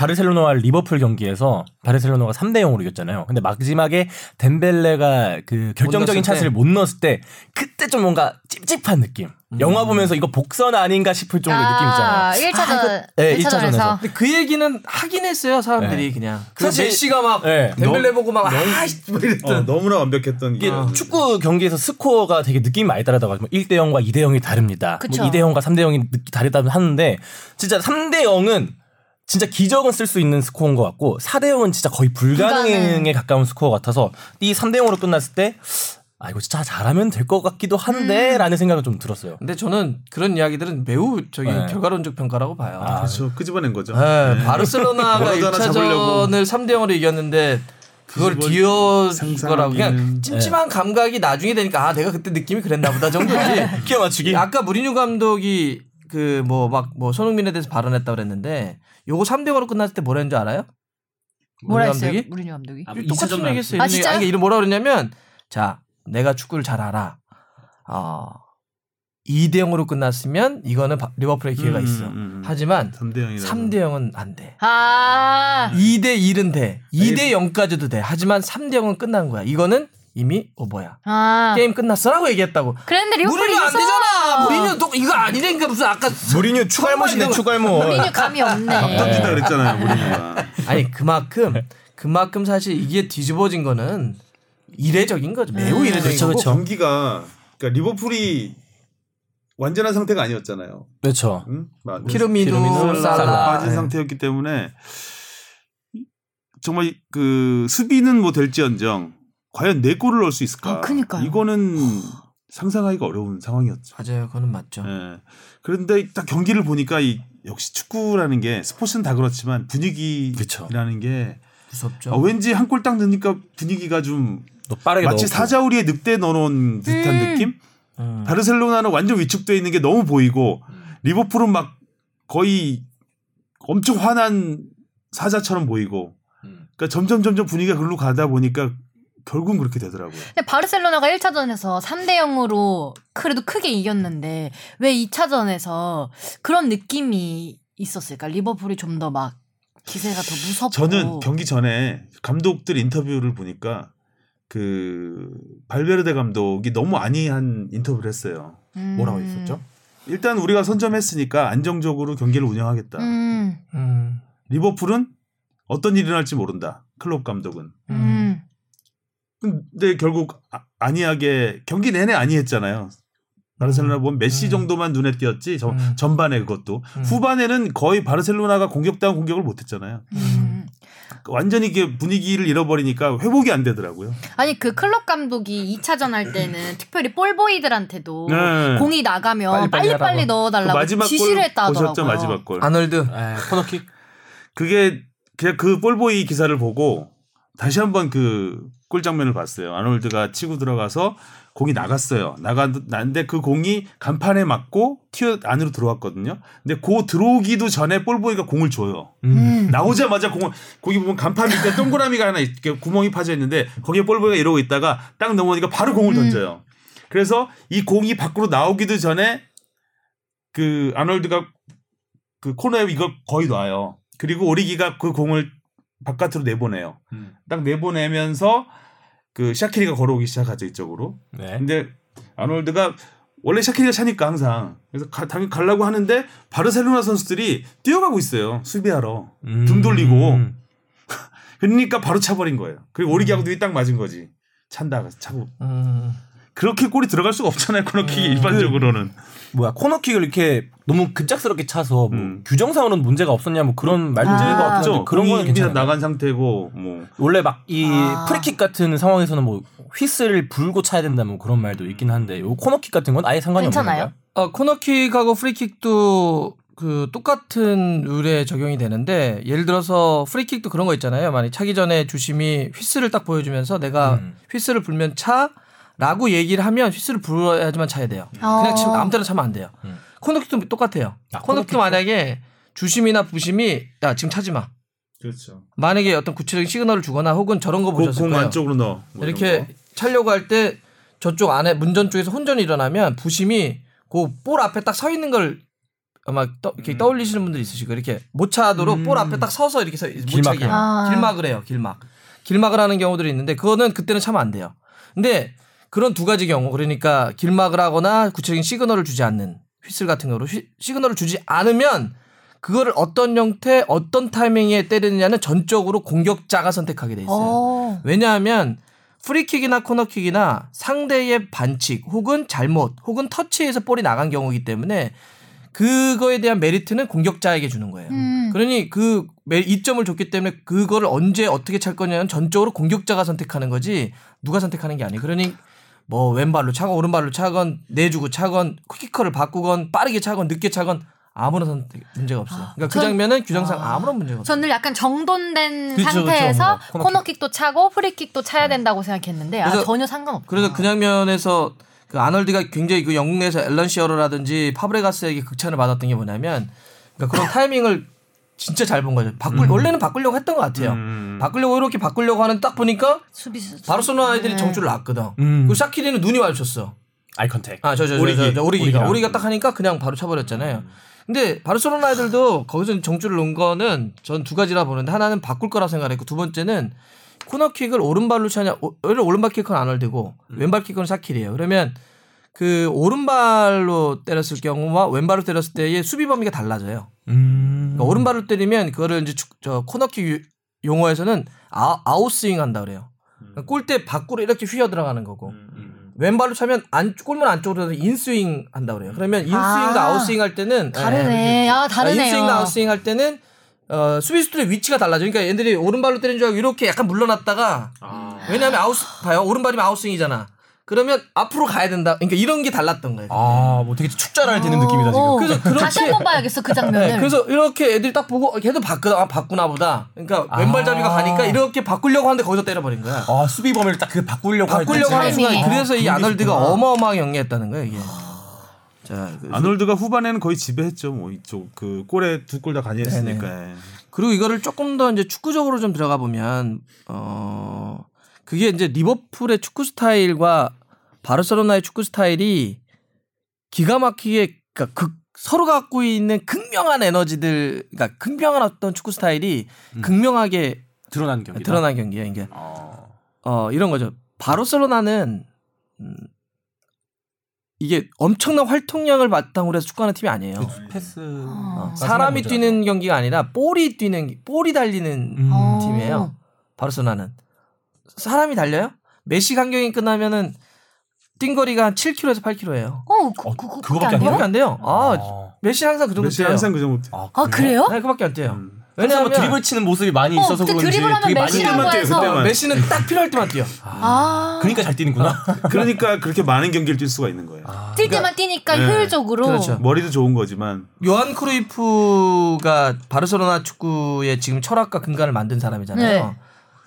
바르셀로나와 리버풀 경기에서 바르셀로나가 3대 0으로 이겼잖아요. 근데 마지막에 뎀벨레가 그 결정적인? 찬스를 못 넣었을 때 그때 좀 뭔가 찝찝한 느낌. 영화 보면서 이거 복선 아닌가 싶을 정도의 느낌 있잖아요. 1차전, 네, 1차전에서 일차전에서. 근데 그 얘기는 하긴 했어요 사람들이 네. 그냥. 그 사실- 메시가 막 네. 뎀벨레 보고 막 너무- 아이씨 뭐 이랬던. 어, 너무나 완벽했던 이게 게 축구 경기에서 스코어가 되게 느낌이 많이 다르다고 하죠. 1대 0과 2대 0이 다릅니다. 그쵸. 뭐 2대 0과 3대 0이 느낌 다르다고 하는데 진짜 3대 0은 진짜 기적은 쓸 수 있는 스코어인 것 같고 4대 0은 진짜 거의 불가능에 불가능. 가까운 스코어 같아서 이 3대 0으로 끝났을 때 아 이거 진짜 잘하면 될 것 같기도 한데라는 생각은 좀 들었어요. 근데 저는 그런 이야기들은 매우 저기 네. 결과론적 평가라고 봐요. 아, 그렇죠. 끄집어낸 거죠. 네, 네. 바르셀로나가 뭐라도 하나 잡으려고. 1차전을 3대 0으로 이겼는데 그걸 뒤어 거라고 그냥. 찜찜한 감각이 나중에 되니까 아 내가 그때 느낌이 그랬나 보다 정도지. 끼워 맞추기. 아까 무리뉴 감독이 그 뭐막뭐 손흥민에 대해서 발언했다 그랬는데 요거 3대 0으로 끝났을 때 뭐라 했는 줄 알아요? 뭐라 했어요? 무리뉴 감독이? 아, 똑같은 이차전만 얘기했어요. 아, 진짜요? 아니, 이런 뭐라 그랬냐면 자 내가 축구를 잘 알아. 어 2대 0으로 끝났으면 이거는 바- 리버풀의 기회가 음, 있어. 음, 음. 하지만 3대 0이라. 3대 0은 안 돼. 아, 2대 1은 돼. 2대 0까지도 돼. 하지만 3대 0은 끝난 거야. 이거는 이미 오버야. 아. 게임 끝났어라고 얘기했다고. 그랬는데 리버풀이 무리뉴 안. 되잖아. 무리뉴 또 이거 아니라니까 무슨 아까 무리뉴 축알못인데 이거- 축알못. 무리뉴 감이 없네. 던진다 그랬잖아요, 우리가. 아니 그만큼 그만큼 사실 이게 뒤집어진 거는 이례적인 거죠. 매우 이례적인 그렇죠, 거고. 그렇죠. 경기가 그러니까 리버풀이 완전한 상태가 아니었잖아요. 그렇죠. 응? 피르미누, 살라. 살라. 빠진 네. 상태였기 때문에 정말 그 수비는 뭐 될지언정 과연 네 골을 넣을 수 있을까? 아, 그니까요. 이거는 상상하기가 어려운 상황이었죠. 맞아요. 그거는 맞죠. 예. 그런데 딱 경기를 보니까 이 역시 축구라는 게 스포츠는 다 그렇지만 분위기라는 게 무섭죠. 아, 왠지 한 골 딱 넣으니까 분위기가 좀또 빠르게 마치 넣었고. 사자우리에 늑대 넣어놓은 듯한 음. 느낌? 음. 바르셀로나는 완전 위축돼 있는 게 너무 보이고 리버풀은 막 거의 엄청 화난 사자처럼 보이고 음. 그러니까 점점 점점 분위기가 글로 가다 보니까 결국은 그렇게 되더라고요. 근데 바르셀로나가 1차전에서 3대 0으로 그래도 크게 이겼는데 왜 2차전에서 그런 느낌이 있었을까? 리버풀이 좀 더 막 기세가 더 무섭고 저는 경기 전에 감독들 인터뷰를 보니까 그 발베르데 감독이 너무 아니한 인터뷰를 했어요. 음. 뭐라고 했었죠? 일단 우리가 선점했으니까 안정적으로 경기를 운영하겠다. 음. 음. 리버풀은 어떤 일이 일어날지 모른다. 클롭 감독은. 음. 근데 결국 아, 아니하게 경기 내내 아니했잖아요. 바르셀로나 보면 메시 음. 정도만 눈에 띄었지 저- 음. 전반에 그것도 음. 후반에는 거의 바르셀로나가 공격다운 공격을 못했잖아요. 음. 완전히 이게 분위기를 잃어버리니까 회복이 안 되더라고요. 아니 그 클럽 감독이 2차전 할 때는 특별히 볼보이들한테도 네. 공이 나가면 빨리빨리 빨리 빨리 하라고. 그 넣어달라고 마지막 지시를 골 했다 하더라고요. 보셨죠 마지막 골. 아놀드. 에, 코너킥. 그게 그냥 그 볼보이 기사를 보고 다시 한번 그 골 장면을 봤어요. 아놀드가 치고 들어가서 공이 나갔어요. 나갔는데 그 공이 간판에 맞고 튀어 안으로 들어왔거든요. 근데 그 들어오기도 전에 볼보이가 공을 줘요. 음. 나오자마자 공을 거기 보면 간판 밑에 동그라미가 하나 이렇게 구멍이 파져 있는데 거기에 볼보이가 이러고 있다가 딱 넘어오니까 바로 공을 던져요. 그래서 이 공이 밖으로 나오기도 전에 그 아놀드가 그 코너에 이걸 거의 놔요. 그리고 오리기가 그 공을 바깥으로 내보내요. 음. 딱 내보내면서 그 샤키리가 걸어오기 시작하죠 이쪽으로. 네. 근데 아놀드가 원래 샤키리가 차니까 항상 그래서 가, 당연히 가려고 하는데 바르셀로나 선수들이 뛰어가고 있어요 수비하러 음. 등 돌리고 그러니까 바로 차버린 거예요. 그리고 오리기하고 눈이 딱 맞은 거지. 찬다가 차고 음. 그렇게 골이 들어갈 수가 없잖아요 코너킥이 일반적으로는. 뭐야 코너킥을 이렇게 너무 급작스럽게 차서 뭐 음. 규정상으로는 문제가 없었냐 뭐 그런 말들이 아. 없죠. 그런 거는 이미 괜찮아요. 나간 상태고 뭐 원래 막이 아. 프리킥 같은 상황에서는 뭐 휘슬을 불고 차야 된다 뭐 그런 말도 있긴 한데 요 코너킥 같은 건 아예 상관이 없는 괜찮아요? 거야? 어, 코너킥하고 프리킥도 그 똑같은 룰에 적용이 되는데 예를 들어서 프리킥도 그런 거 있잖아요. 만약 차기 전에 주심이 휘슬을 딱 보여주면서 내가 음. 휘슬을 불면 차 라고 얘기를 하면 휘슬을 불어야지만 차야 돼요. 그냥 어. 지금 아무 때나 차면 안 돼요. 음. 코너킥도 똑같아요. 아, 코너킥도? 만약에 주심이나 부심이 야 지금 차지 마. 그렇죠. 만약에 어떤 구체적인 시그널을 주거나 혹은 저런 거 보셨을 공 거예요. 안쪽으로 넣어. 뭐 이렇게 거. 차려고 할 때 저쪽 안에 문전 쪽에서 혼전이 일어나면 부심이 그 볼 앞에 딱 서 있는 걸 아마 떠, 이렇게 떠올리시는 분들이 있으시고 이렇게 못 차도록 볼 앞에 딱 서서 이렇게 서, 못 길막. 차게 아. 길막을 해요 길막 길막을 하는 경우들이 있는데 그거는 그때는 차면 안 돼요 근데 그런 두 가지 경우 그러니까 길막을 하거나 구체적인 시그널을 주지 않는 휘슬 같은 경우로 휘- 시그널을 주지 않으면 그거를 어떤 형태 어떤 타이밍에 때리느냐는 전적으로 공격자가 선택하게 돼 있어요 어. 왜냐하면 프리킥이나 코너킥이나 상대의 반칙 혹은 잘못 혹은 터치에서 볼이 나간 경우이기 때문에 그거에 대한 메리트는 공격자에게 주는 거예요. 음. 그러니 그 메- 이점을 줬기 때문에 그거를 언제 어떻게 찰 거냐는 전적으로 공격자가 선택하는 거지 누가 선택하는 게 아니에요. 그러니 뭐 왼발로 차건 오른발로 차건 내주고 차건 킥커를 바꾸건 빠르게 차건 늦게 차건 아무런 선택 문제가 없어요. 그러니까 그 전- 장면은 규정상 아. 아무런 문제가 없어요. 저는 약간 정돈된 그쵸, 그쵸. 상태에서 뭐, 코너킥. 코너킥도 차고 프리킥도 차야 된다고 생각했는데 아, 전혀 상관없고. 그래서 그 장면에서 그 아놀드가 굉장히 그 영국 내에서 앨런 시어러라든지 파브레가스에게 극찬을 받았던 게 뭐냐면 그러니까 그런 타이밍을 진짜 잘 본 거죠. 바꿀 원래는 바꾸려고 했던 것 같아요. 음. 바꾸려고 이렇게 바꾸려고 하는 딱 보니까 수비수 바르셀로나 아이들이 네. 정줄을 놨거든. 음. 그 샤키리는 눈이 마주쳤어. eye contact. 아, 저, 저, 저, 오리기. 저, 저, 오리기가. 오리기랑. 오리기가 딱 하니까 그냥 바로 차버렸잖아요. 근데 바르셀로나 아이들도 거기서 정줄을 놓은 거는 전 두 가지라 보는데 하나는 바꿀 거라 생각했고 두 번째는 코너킥을 오른발로 차냐, 오- 오히려 오른발 킥은 아놀드고 왼발 킥은 샤키리예요. 그러면 그 오른발로 때렸을 경우와 왼발로 때렸을 때의 수비 범위가 달라져요. 음. 그러니까 오른발로 때리면 그거를 이제 축- 저 코너킥 유- 용어에서는 아, outswing 한다 그래요. 그러니까 골대 밖으로 이렇게 휘어 들어가는 거고 왼발로 차면 안 골문 안쪽으로 inswing 한다 그래요. 그러면 inswing과 아. outswing 할 때는 다르네. 아 다르네요. inswing과 outswing 할 때는 어, 수비수들의 위치가 달라져. 그러니까 얘들이 오른발로 때리는 줄 알고 이렇게 약간 물러났다가 왜냐하면 아웃 봐요. 오른발이면 outswing이잖아. 그러면 앞으로 가야 된다. 그러니까 이런 게 달랐던 거예요. 아, 뭐 되게 축잘알 되는 어, 느낌이다 지금. 어. 그래서 그렇게- 다시 한번 봐야겠어 그 장면을. 네, 그래서 이렇게 애들이 딱 보고 걔도 바꾸다 아, 바꾸나 보다. 그러니까 아. 왼발잡이가 가니까 이렇게 바꾸려고 하는데 거기서 때려버린 거야. 아 수비 범위를 딱 그 바꾸려고 할 바꾸려고 때 하는 순간 타이밍이. 그래서 이 아놀드가 있구나. 어마어마하게 영리했다는 거예요 이게. 자, 그- 아놀드가 후반에는 거의 지배했죠. 뭐 이쪽 그 골에 두 골 다 관여했으니까. 예. 그리고 이거를 조금 더 이제 축구적으로 좀 들어가 보면 어 그게 이제 리버풀의 축구 스타일과 바르셀로나의 축구 스타일이 기가 막히게 그러니까 극 서로 갖고 있는 극명한 에너지들 그러니까 극명한 어떤 축구 스타일이 극명하게 드러난 경기. 드러난 경기예요. 이게 어. 어 이런 거죠. 바르셀로나는 음, 이게 엄청난 활동량을 바탕으로 해서 축구하는 팀이 아니에요. 패스. 어. 사람이 뛰는 경기가 아니라 볼이 뛰는 볼이 달리는 음. 어. 팀이에요. 바르셀로나는 사람이 달려요? 메시가 한 경기 끝나면은 뛴거리가 한 7km에서 8km예요. 어, 그, 그, 그, 그거밖에 안 돼요? 그밖에 안 돼요. 아, 아. 메시 항상 그 정도 메시. 항상 그 정도. 아, 아 그래요? 네, 그밖에 안 뛰어요. 음. 왜냐하면 왜냐하면 드리블 치는 모습이 많이 어, 있어서 그런지 드리블하면 메시라고 해서. 메시는 딱 필요할 때만 뛰어. 아. 그러니까 잘 뛰는구나. 그러니까 그렇게 많은 경기를 뛸 수가 있는 거예요. 뛸 때만 뛰니까 네. 효율적으로. 그렇죠. 머리도 좋은 거지만 요한 크루이프가 바르셀로나 축구의 지금 철학과 근간을 만든 사람이잖아요. 네.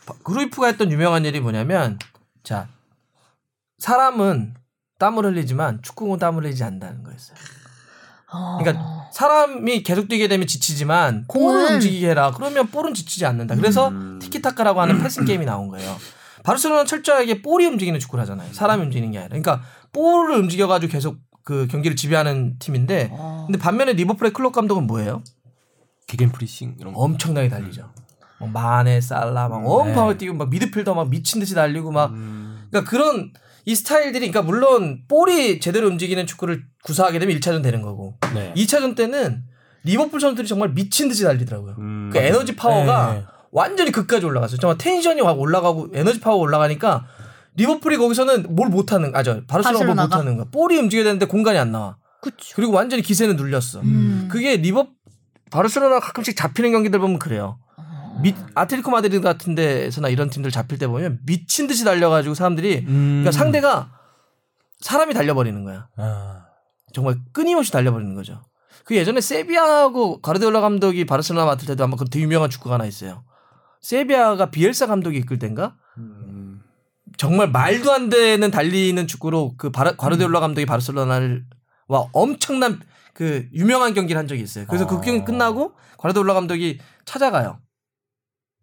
바- 크루이프가 했던 유명한 일이 뭐냐면 자 사람은 땀을 흘리지만 축구는 땀을 흘리지 않는다는 거였어요. 어. 그러니까 사람이 계속 뛰게 되면 지치지만 볼을 공은- 움직이게 해라. 그러면 볼은 지치지 않는다. 그래서 음. 티키타카라고 하는 패싱 게임이 나온 거예요. 바르셀로나는 철저하게 볼이 움직이는 축구를 하잖아요. 사람이 움직이는 게 아니라. 그러니까 볼을 움직여 가지고 계속 그 경기를 지배하는 팀인데 어. 근데 반면에 리버풀의 클럽 감독은 뭐예요? Gegenpressing 이런 거. 엄청나게 달리죠. 뭐 마네, 살라 막 음, 엄청나게 네. 뛰고 막 미드필더 막 미친 듯이 달리고 막 음, 그러니까 그런 이 스타일들이 그러니까 물론 볼이 제대로 움직이는 축구를 구사하게 되면 1차전 되는 거고 네. 2차전 때는 리버풀 선수들이 정말 미친 듯이 달리더라고요. 음, 그 에너지 파워가 네. 완전히 극까지 올라갔어요. 정말 텐션이 확 올라가고 에너지 파워가 올라가니까 리버풀이 거기서는 뭘 못하는 아 저 바르셀로나 뭘 바르셀로나가? 못하는 거야. 볼이 움직여야 되는데 공간이 안 나와. 그쵸. 그리고 완전히 기세는 눌렸어. 음. 그게 리버 바르셀로나 가끔씩 잡히는 경기들 보면 그래요. 미, 아틀레티코 마드리드 같은 데서나 이런 팀들 잡힐 때 보면 미친 듯이 달려가지고 사람들이 음. 그러니까 상대가 사람이 달려버리는 거야. 아. 정말 끊임없이 달려버리는 거죠. 그 예전에 세비야하고 가르디올라 감독이 바르셀로나 맡을 때도 아마 그 되게 유명한 축구가 하나 있어요. 세비야가 비엘사 감독이 이끌 땐가 음, 정말 말도 안 되는 달리는 축구로 그 바르, 가르디올라 감독이 바르셀로나를 와 엄청난 그 유명한 경기를 한 적이 있어요. 그래서 그 아. 경기 끝나고 가르디올라 감독이 찾아가요.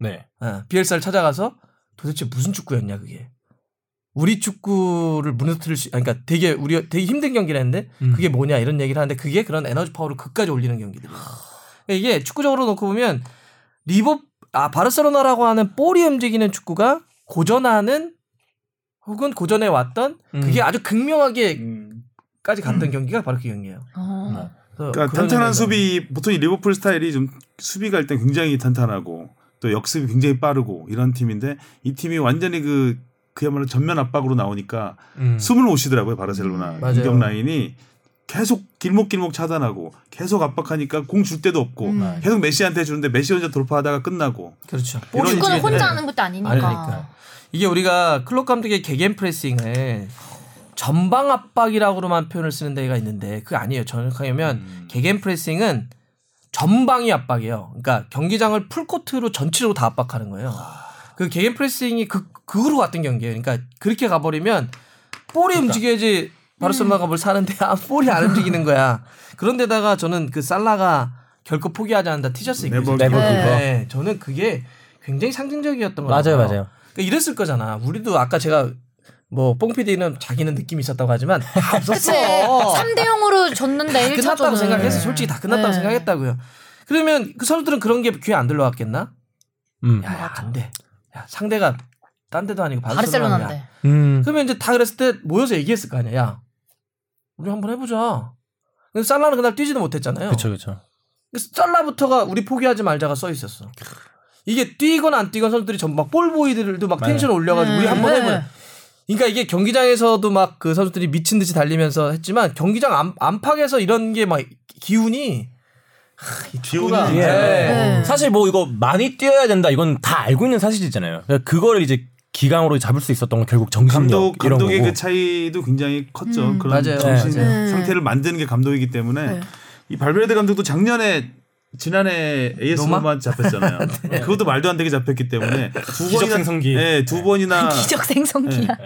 네. 어, 비엘사를 찾아가서 도대체 무슨 축구였냐 그게. 우리 축구를 무너뜨릴 수, 그러니까 되게 우리 되게 힘든 경기를 했는데 음. 그게 뭐냐 이런 얘기를 하는데 그게 그런 에너지 파워를 극까지 올리는 경기들이에요. 그러니까 이게 축구적으로 놓고 보면 리버 아 바르셀로나라고 하는 볼이 움직이는 축구가 고전하는 혹은 고전해 왔던 음. 그게 아주 극명하게 음. 까지 갔던 경기가 바로 그 경기예요. 어. 그래서 그러니까 탄탄한 수비 보통 이 리버풀 스타일이 좀 수비가 일단 굉장히 탄탄하고 또 역습이 굉장히 빠르고 이런 팀인데 이 팀이 완전히 그 그야말로 전면 압박으로 나오니까 음. 숨을 못 쉬더라고요 바르셀로나 맞아요. 공격 라인이 계속 길목길목 차단하고 계속 압박하니까 공줄 데도 없고 음. 계속 메시한테 주는데 메시 혼자 돌파하다가 끝나고 그렇죠. 축구는 혼자 네. 하는 것도 아니니까. 아니니까. 이게 우리가 클롭 감독의 Gegenpressing을 전방 압박이라고만 표현을 쓰는 데가 있는데 그게 아니에요. 정확하게 하면 음. Gegenpressing은 전방위 압박이에요. 그러니까 경기장을 full court로 전체적으로 다 압박하는 거예요. 그 Gegenpressing이 그 극으로 갔던 경기예요. 그러니까 그렇게 가버리면 볼이 움직여야지 바르셀로나가 뭘 사는데 아, 볼이 안 움직이는 거야. 그런데다가 저는 그 살라가 결코 포기하지 않는다 티셔츠 입고. 기버. 네, 저는 그게 굉장히 상징적이었던 것 맞아요. 맞아요. 그러니까 이랬을 거잖아. 우리도 아까 제가 뭐 뽕피디는 자기는 느낌이 있었다고 하지만 다. 없었어. 3대 0으로 졌는데 다 1차전은. 끝났다고 생각했어. 솔직히 다 끝났다고 네. 생각했다고요. 그러면 그 선수들은 그런 게 귀에 안 들러왔겠나? 음. 야, 야, 안 돼. 야, 상대가 딴 데도 아니고. 바르셀로나인데. 음. 그러면 이제 다 그랬을 때 모여서 얘기했을 거 아니야. 야, 우리 한번 해보자. 근데 살라는 그날 뛰지도 못했잖아요. 그렇죠, 그렇죠. 그래서 살라부터가 우리 포기하지 말자가 써 있었어. 이게 뛰거나 안 뛰건 선수들이 전부 막 볼보이들도 막. 텐션 올려가지고 우리 네. 한번 네. 해보자. 그러니까 이게 경기장에서도 막 그 선수들이 미친 듯이 달리면서 했지만 경기장 안, 안팎에서 이런 게 막 기운이 하, 이 축구가 기운이 예. 네. 사실 뭐 이거 많이 뛰어야 된다 이건 다 알고 있는 사실이잖아요. 그러니까 그거를 이제 기강으로 잡을 수 있었던 건 결국 정신력 감독 이런 감독의 거고. 그 차이도 굉장히 컸죠. 음. 그런 맞아요. 정신 맞아요. 상태를 만드는 게 감독이기 때문에 네. 이 발베르데 감독도 작년에 지난해 AS 로마? 로마 잡혔잖아요. 그것도 말도 안 되게 잡혔기 때문에 두 기적 번이나 생성기. 네, 두 번이나 기적 생성기야.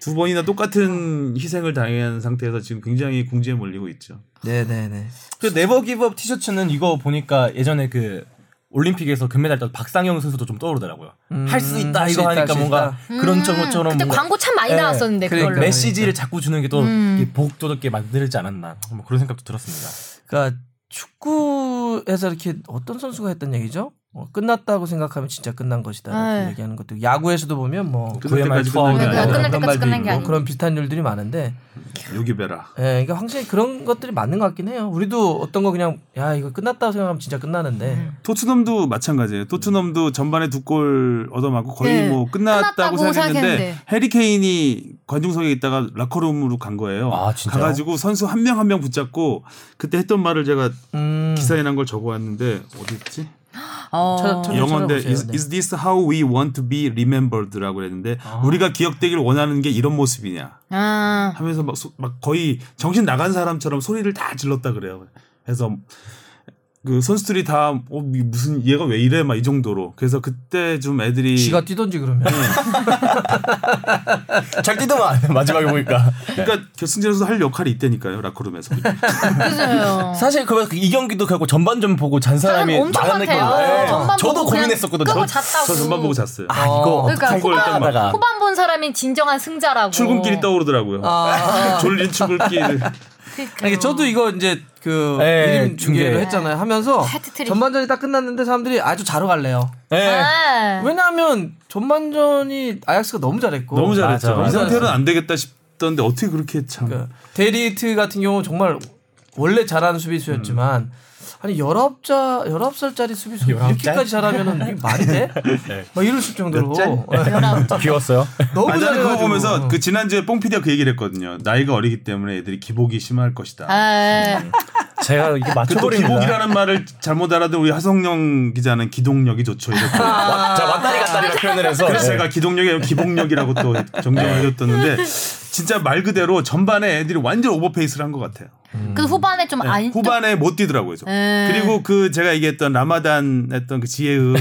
두 번이나 똑같은 희생을 당한 상태에서 지금 굉장히 궁지에 몰리고 있죠. 네 네 네. 그 네버 기브업 티셔츠는 이거 보니까 예전에 그 올림픽에서 금메달 땄던 박상영 선수도 좀 떠오르더라고요. 음, 할수 있다 할수 이거 있다, 하니까 할수 뭔가 있다. 그런 음, 것처럼 그때 뭔가 광고 참 많이 네. 나왔었는데 그러니까. 그걸로. 메시지를 자꾸 주는 게또 음. 복돋게 만들지 않았나 뭐 그런 생각도 들었습니다. 그러니까 축구 에서 이렇게 어떤 선수가 했던 얘기죠? 어, 끝났다고 생각하면 진짜 끝난 것이다. 네. 그 얘기하는 것도 야구에서도 보면 뭐 끝날 그야말로 때까지 투아웃. 그런 때까지 말도 끝난 게 있고 아니고. 그런 비슷한 일들이 많은데 요기 베라. 예, 그러니까 확실히 그런 것들이 맞는 것 같긴 해요. 우리도 어떤 거 그냥 야 이거 끝났다고 생각하면 진짜 끝나는데 음. 토트넘도 마찬가지예요. 토트넘도 전반에 두 골 얻어맞고 거의 네. 뭐 끝났다고 끝났다고 생각했는데. 해리 케인이 관중석에 있다가 라커룸으로 간 거예요. 아, 진짜요? 가가지고 선수 한명 한 명 붙잡고 그때 했던 말을 제가 음, 기사에 난 걸 적어왔는데 어디 있지? 어. 찾아- 찾아- 영어인데 찾아보세요. is, 네. is this how we want to be remembered라고 했는데 우리가 기억되길 원하는 게 이런 모습이냐 아. 하면서 막, 소- 막 거의 정신 나간 사람처럼 소리를 다 질렀다 그래요. 그래서 그 선수들이 다 어, 이 무슨 얘가 왜 이래 막 이 정도로 그래서 그때 좀 애들이 지가 뛰던지 그러면. 잘 뛰더만 마지막에 보니까. 그러니까 결승전에서 할 역할이 있다니까요 라커룸에서 그죠. 사실 그이 경기도 결국 전반전 보고 잔 사람이. 예. 전반 저도 고민했었거든요. 저- 잤다고. 저 전반 보고 잤어요. 아 이거 그러니까 어떡할 후반- 후반 본 사람이 진정한 승자라고. 출근길이 떠오르더라고요. 아. 졸린 출근길. 그러니까요. 아니, 저도 이거 이제 그 네, 이름 중계. 중계를 했잖아요. 하면서 해트트릭. 전반전이 딱 끝났는데 사람들이 아주 자러 갈래요. 예. 아. 왜냐하면 전반전이 아약스가 너무 잘했고 너무 잘했죠. 맞아, 맞아. 이 상태로는 안 되겠다 싶던데 어떻게 그렇게 참. 그 데리트 같은 경우 정말 원래 잘하는 수비수였지만 아니 19자 19살짜리 수비수 가 19살? 이렇게까지 잘하면은 이게 말이 돼? 네. 막 이럴 수 정도로? 네. 귀여웠어요. 너무 아, 나는 그거 보면서 그 지난주에 뽕피디가 그 얘기를 했거든요. 나이가 어리기 때문에 애들이 기복이 심할 것이다. 아. 제가 이게 그또 맞춰버립니다. 기복이라는 말을 잘못 알아듣은 우리 하성영 기자는 기동력이 좋죠. 이렇게. 자 왔다리 갔다리가 표현을 해서 그래서 예. 제가 기동력이 아니라 기복력이라고 또 정정을 해줬었는데 진짜 말 그대로 전반에 애들이 완전 오버페이스를 한 것 같아요. 그 후반에 좀 안. 네, 후반에 못 뛰더라고요. 좀. 에. 그리고 그 제가 얘기했던 라마단 했던 그 지혜의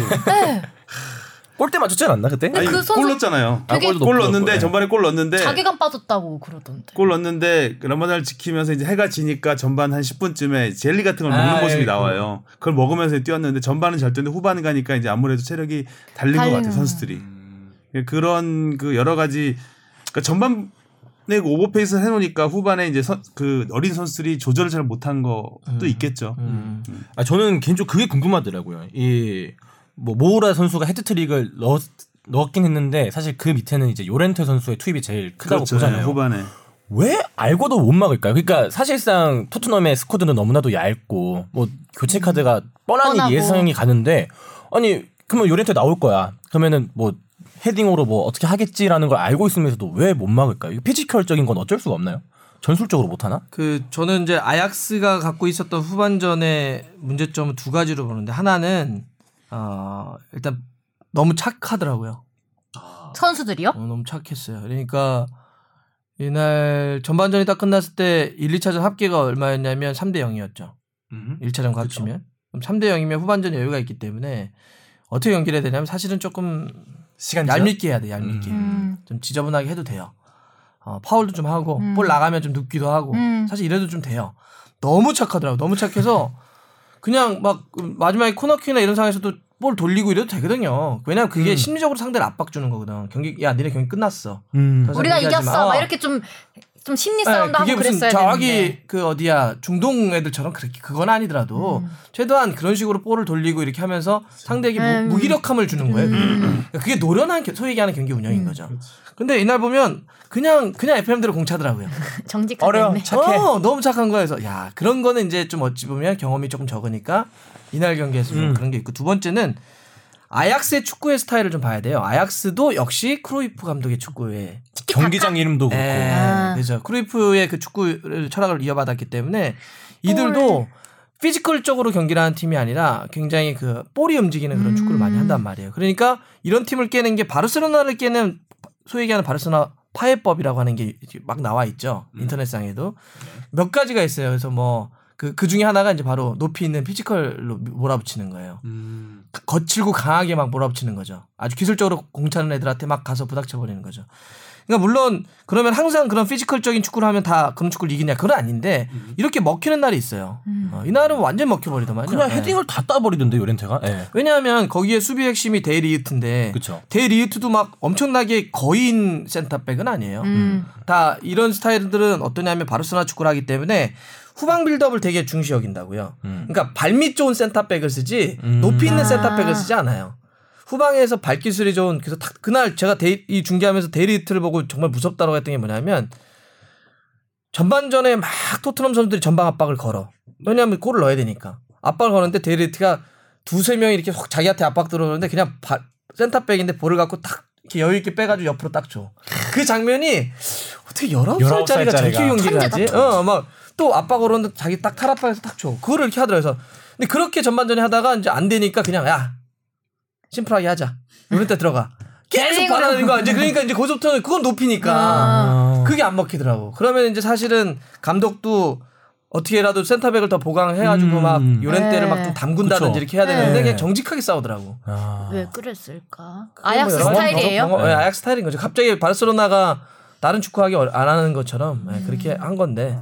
골대 맞췄지 않았나 그때? 아니, 그 선수 골 넣었잖아요. 아, 골 넣었는데 예. 전반에 골 넣었는데 자괴감 빠졌다고 그러던데. 골 넣었는데 그 라마단을 지키면서 이제 해가 지니까 전반 한 10분쯤에 젤리 같은 걸 먹는 아, 모습이 예, 나와요. 그걸 먹으면서 뛰었는데 전반은 잘 뛰었는데 후반 가니까 이제 아무래도 체력이 달린 것 달리는. 같아요 선수들이. 그런 그 여러 가지 그러니까 전반 에그 오버페이스를 해놓으니까 후반에 이제 선- 그 어린 선수들이 조절을 잘 못한 것도 있겠죠. 음. 아 저는 개인적으로 그게 궁금하더라고요. 이 뭐 모우라 선수가 헤트트릭을 넣었 넣었긴 했는데 사실 그 밑에는 이제 요렌테 선수의 투입이 제일 크다고 그렇죠. 보잖아요. 네, 후반에. 왜 알고도 못 막을까요? 그러니까 사실상 토트넘의 스쿼드는 너무나도 얇고 뭐 교체 카드가 뻔하니 뻔하고. 예상이 가는데 아니 그러면 요렌테 나올 거야. 그러면은 뭐 헤딩으로 뭐 어떻게 하겠지라는 걸 알고 있으면서도 왜 못 막을까요? 이거 physical적인 건 어쩔 수가 없나요? 전술적으로 못 하나? 그 저는 이제 아약스가 갖고 있었던 후반전의 문제점은 두 가지로 보는데 하나는 어 일단 너무 착하더라고요. 선수들이요? 어, 너무 착했어요. 그러니까 이날 전반전이 딱 끝났을 때 1, 2차전 합계가 얼마였냐면 3대 0이었죠. 1차전 합치면. 그럼 3대 0이면 후반전 여유가 있기 때문에 어떻게 연기를 해야 되냐면 사실은 조금 시간 얄밉게 해야 돼. 얄밉게. 음. 좀 지저분하게 해도 돼요. 어, 파울도 좀 하고 음. 볼 나가면 좀 눕기도 하고 음. 사실 이래도 좀 돼요. 너무 착하더라고. 너무 착해서 그냥 막 마지막에 코너킥이나 이런 상황에서도 볼 돌리고 이래도 되거든요. 왜냐면 그게 심리적으로 상대를 압박 주는 거거든. 경기 야 니네 경기 끝났어. 음. 우리가. 이겼어. 막 어. 이렇게 좀, 좀 심리 네, 싸움도 그게 하고 무슨 그랬어야 저기 되는데. 그 어디야 중동 애들처럼 그렇게 그건 아니더라도 음. 최대한 그런 식으로 볼을 돌리고 이렇게 하면서 상대에게 음. 무, 기력함을 주는 거예요. 그게. 그러니까 그게 노련한 겨- 소위 얘기하는 경기 운영인 음. 거죠. 근데 이날 보면 그냥 그냥 FM대로 공차더라고요. 정직하게. 했네. 착해. 어, 너무 착한 거여서 야 그런 거는 이제 좀 어찌 보면 경험이 조금 적으니까 이날 경기에서 좀 음. 그런 게 있고 두 번째는 아약스의 축구의 스타일을 좀 봐야 돼요. 아약스도 역시 크루이프 감독의 축구에 경기장 이름도 그렇고. 예, 아. 그래서 크루이프의 그 축구 철학을 이어받았기 때문에 이들도 physical적으로 경기를 하는 팀이 아니라 굉장히 그 볼이 움직이는 그런 축구를 많이 한단 말이에요. 그러니까 이런 팀을 깨는 게 바르셀로나를 깨는 소위 얘기하는 바르셀로나 파훼법이라고 하는 게 막 나와 있죠. 인터넷상에도 몇 가지가 있어요. 그래서 뭐 그, 그 중에 하나가 이제 바로 높이 있는 physical로 몰아붙이는 거예요. 가- 거칠고 강하게 막 몰아붙이는 거죠. 아주 기술적으로 공차는 애들한테 막 가서 부닥쳐 버리는 거죠. 그러니까 물론 그러면 항상 그런 physical적인 축구를 하면 다 그런 축구를 이기냐 그건 아닌데 이렇게 먹히는 날이 있어요. 어, 이날은 완전 먹혀 버리더만요. 그냥 예. 헤딩을 다 따버리던데 요렌테가. 예. 왜냐하면 거기에 수비 핵심이 데이리히트인데 그쵸. 데이리히트도 막 엄청나게 거인 센터백은 아니에요. 음. 다 이런 스타일들은 어떠냐면 바르셀로나 축구를 하기 때문에 후방 build-up을 되게 중시 여긴다고요. 음. 그러니까 발밑 좋은 센터백을 쓰지 음. 높이 있는 아. 센터백을 쓰지 않아요. 후방에서 발기술이 좋은 그래서 탁- 그날 제가 데이, 이 중계하면서 데이리히트를 보고 정말 무섭다고 했던 게 뭐냐면 전반전에 막 토트넘 선수들이 전방 압박을 걸어. 왜냐하면 골을 넣어야 되니까. 압박을 거는데 데이리히트가 두세 명이 이렇게 확 자기한테 압박 들어오는데 그냥 바- 센터백인데 볼을 갖고 딱 이렇게 여유 있게 빼가지고 옆으로 딱 줘. 그 장면이 어떻게 19살짜리가 19살짜리가 저렇게 천재다, 하지? 어, 막 또 압박 오는데 자기 딱 탈압박에서 딱 줘. 그거를 이렇게 하더라고요. 그래서 근데 그렇게 전반전에 하다가 이제 안 되니까 그냥 야 심플하게 하자. 이럴 때 들어가. 계속 갤링으로. 바라는 거 이제 그러니까 이제 고속터는 그건 높이니까 아. 그게 안 먹히더라고. 그러면 이제 사실은 감독도 어떻게라도 센터백을 더 보강해가지고 음. 막 요렌테를 네. 막좀 담근다든지 그쵸. 이렇게 해야 되는데 네. 그냥 정직하게 싸우더라고. 아. 왜 그랬을까? 뭐 아약스 가지 스타일이에요? 경험- 네, 아약스 스타일인 거죠. 갑자기 바르셀로나가 다른 축구하기 어- 안 하는 것처럼 네, 그렇게 한 건데.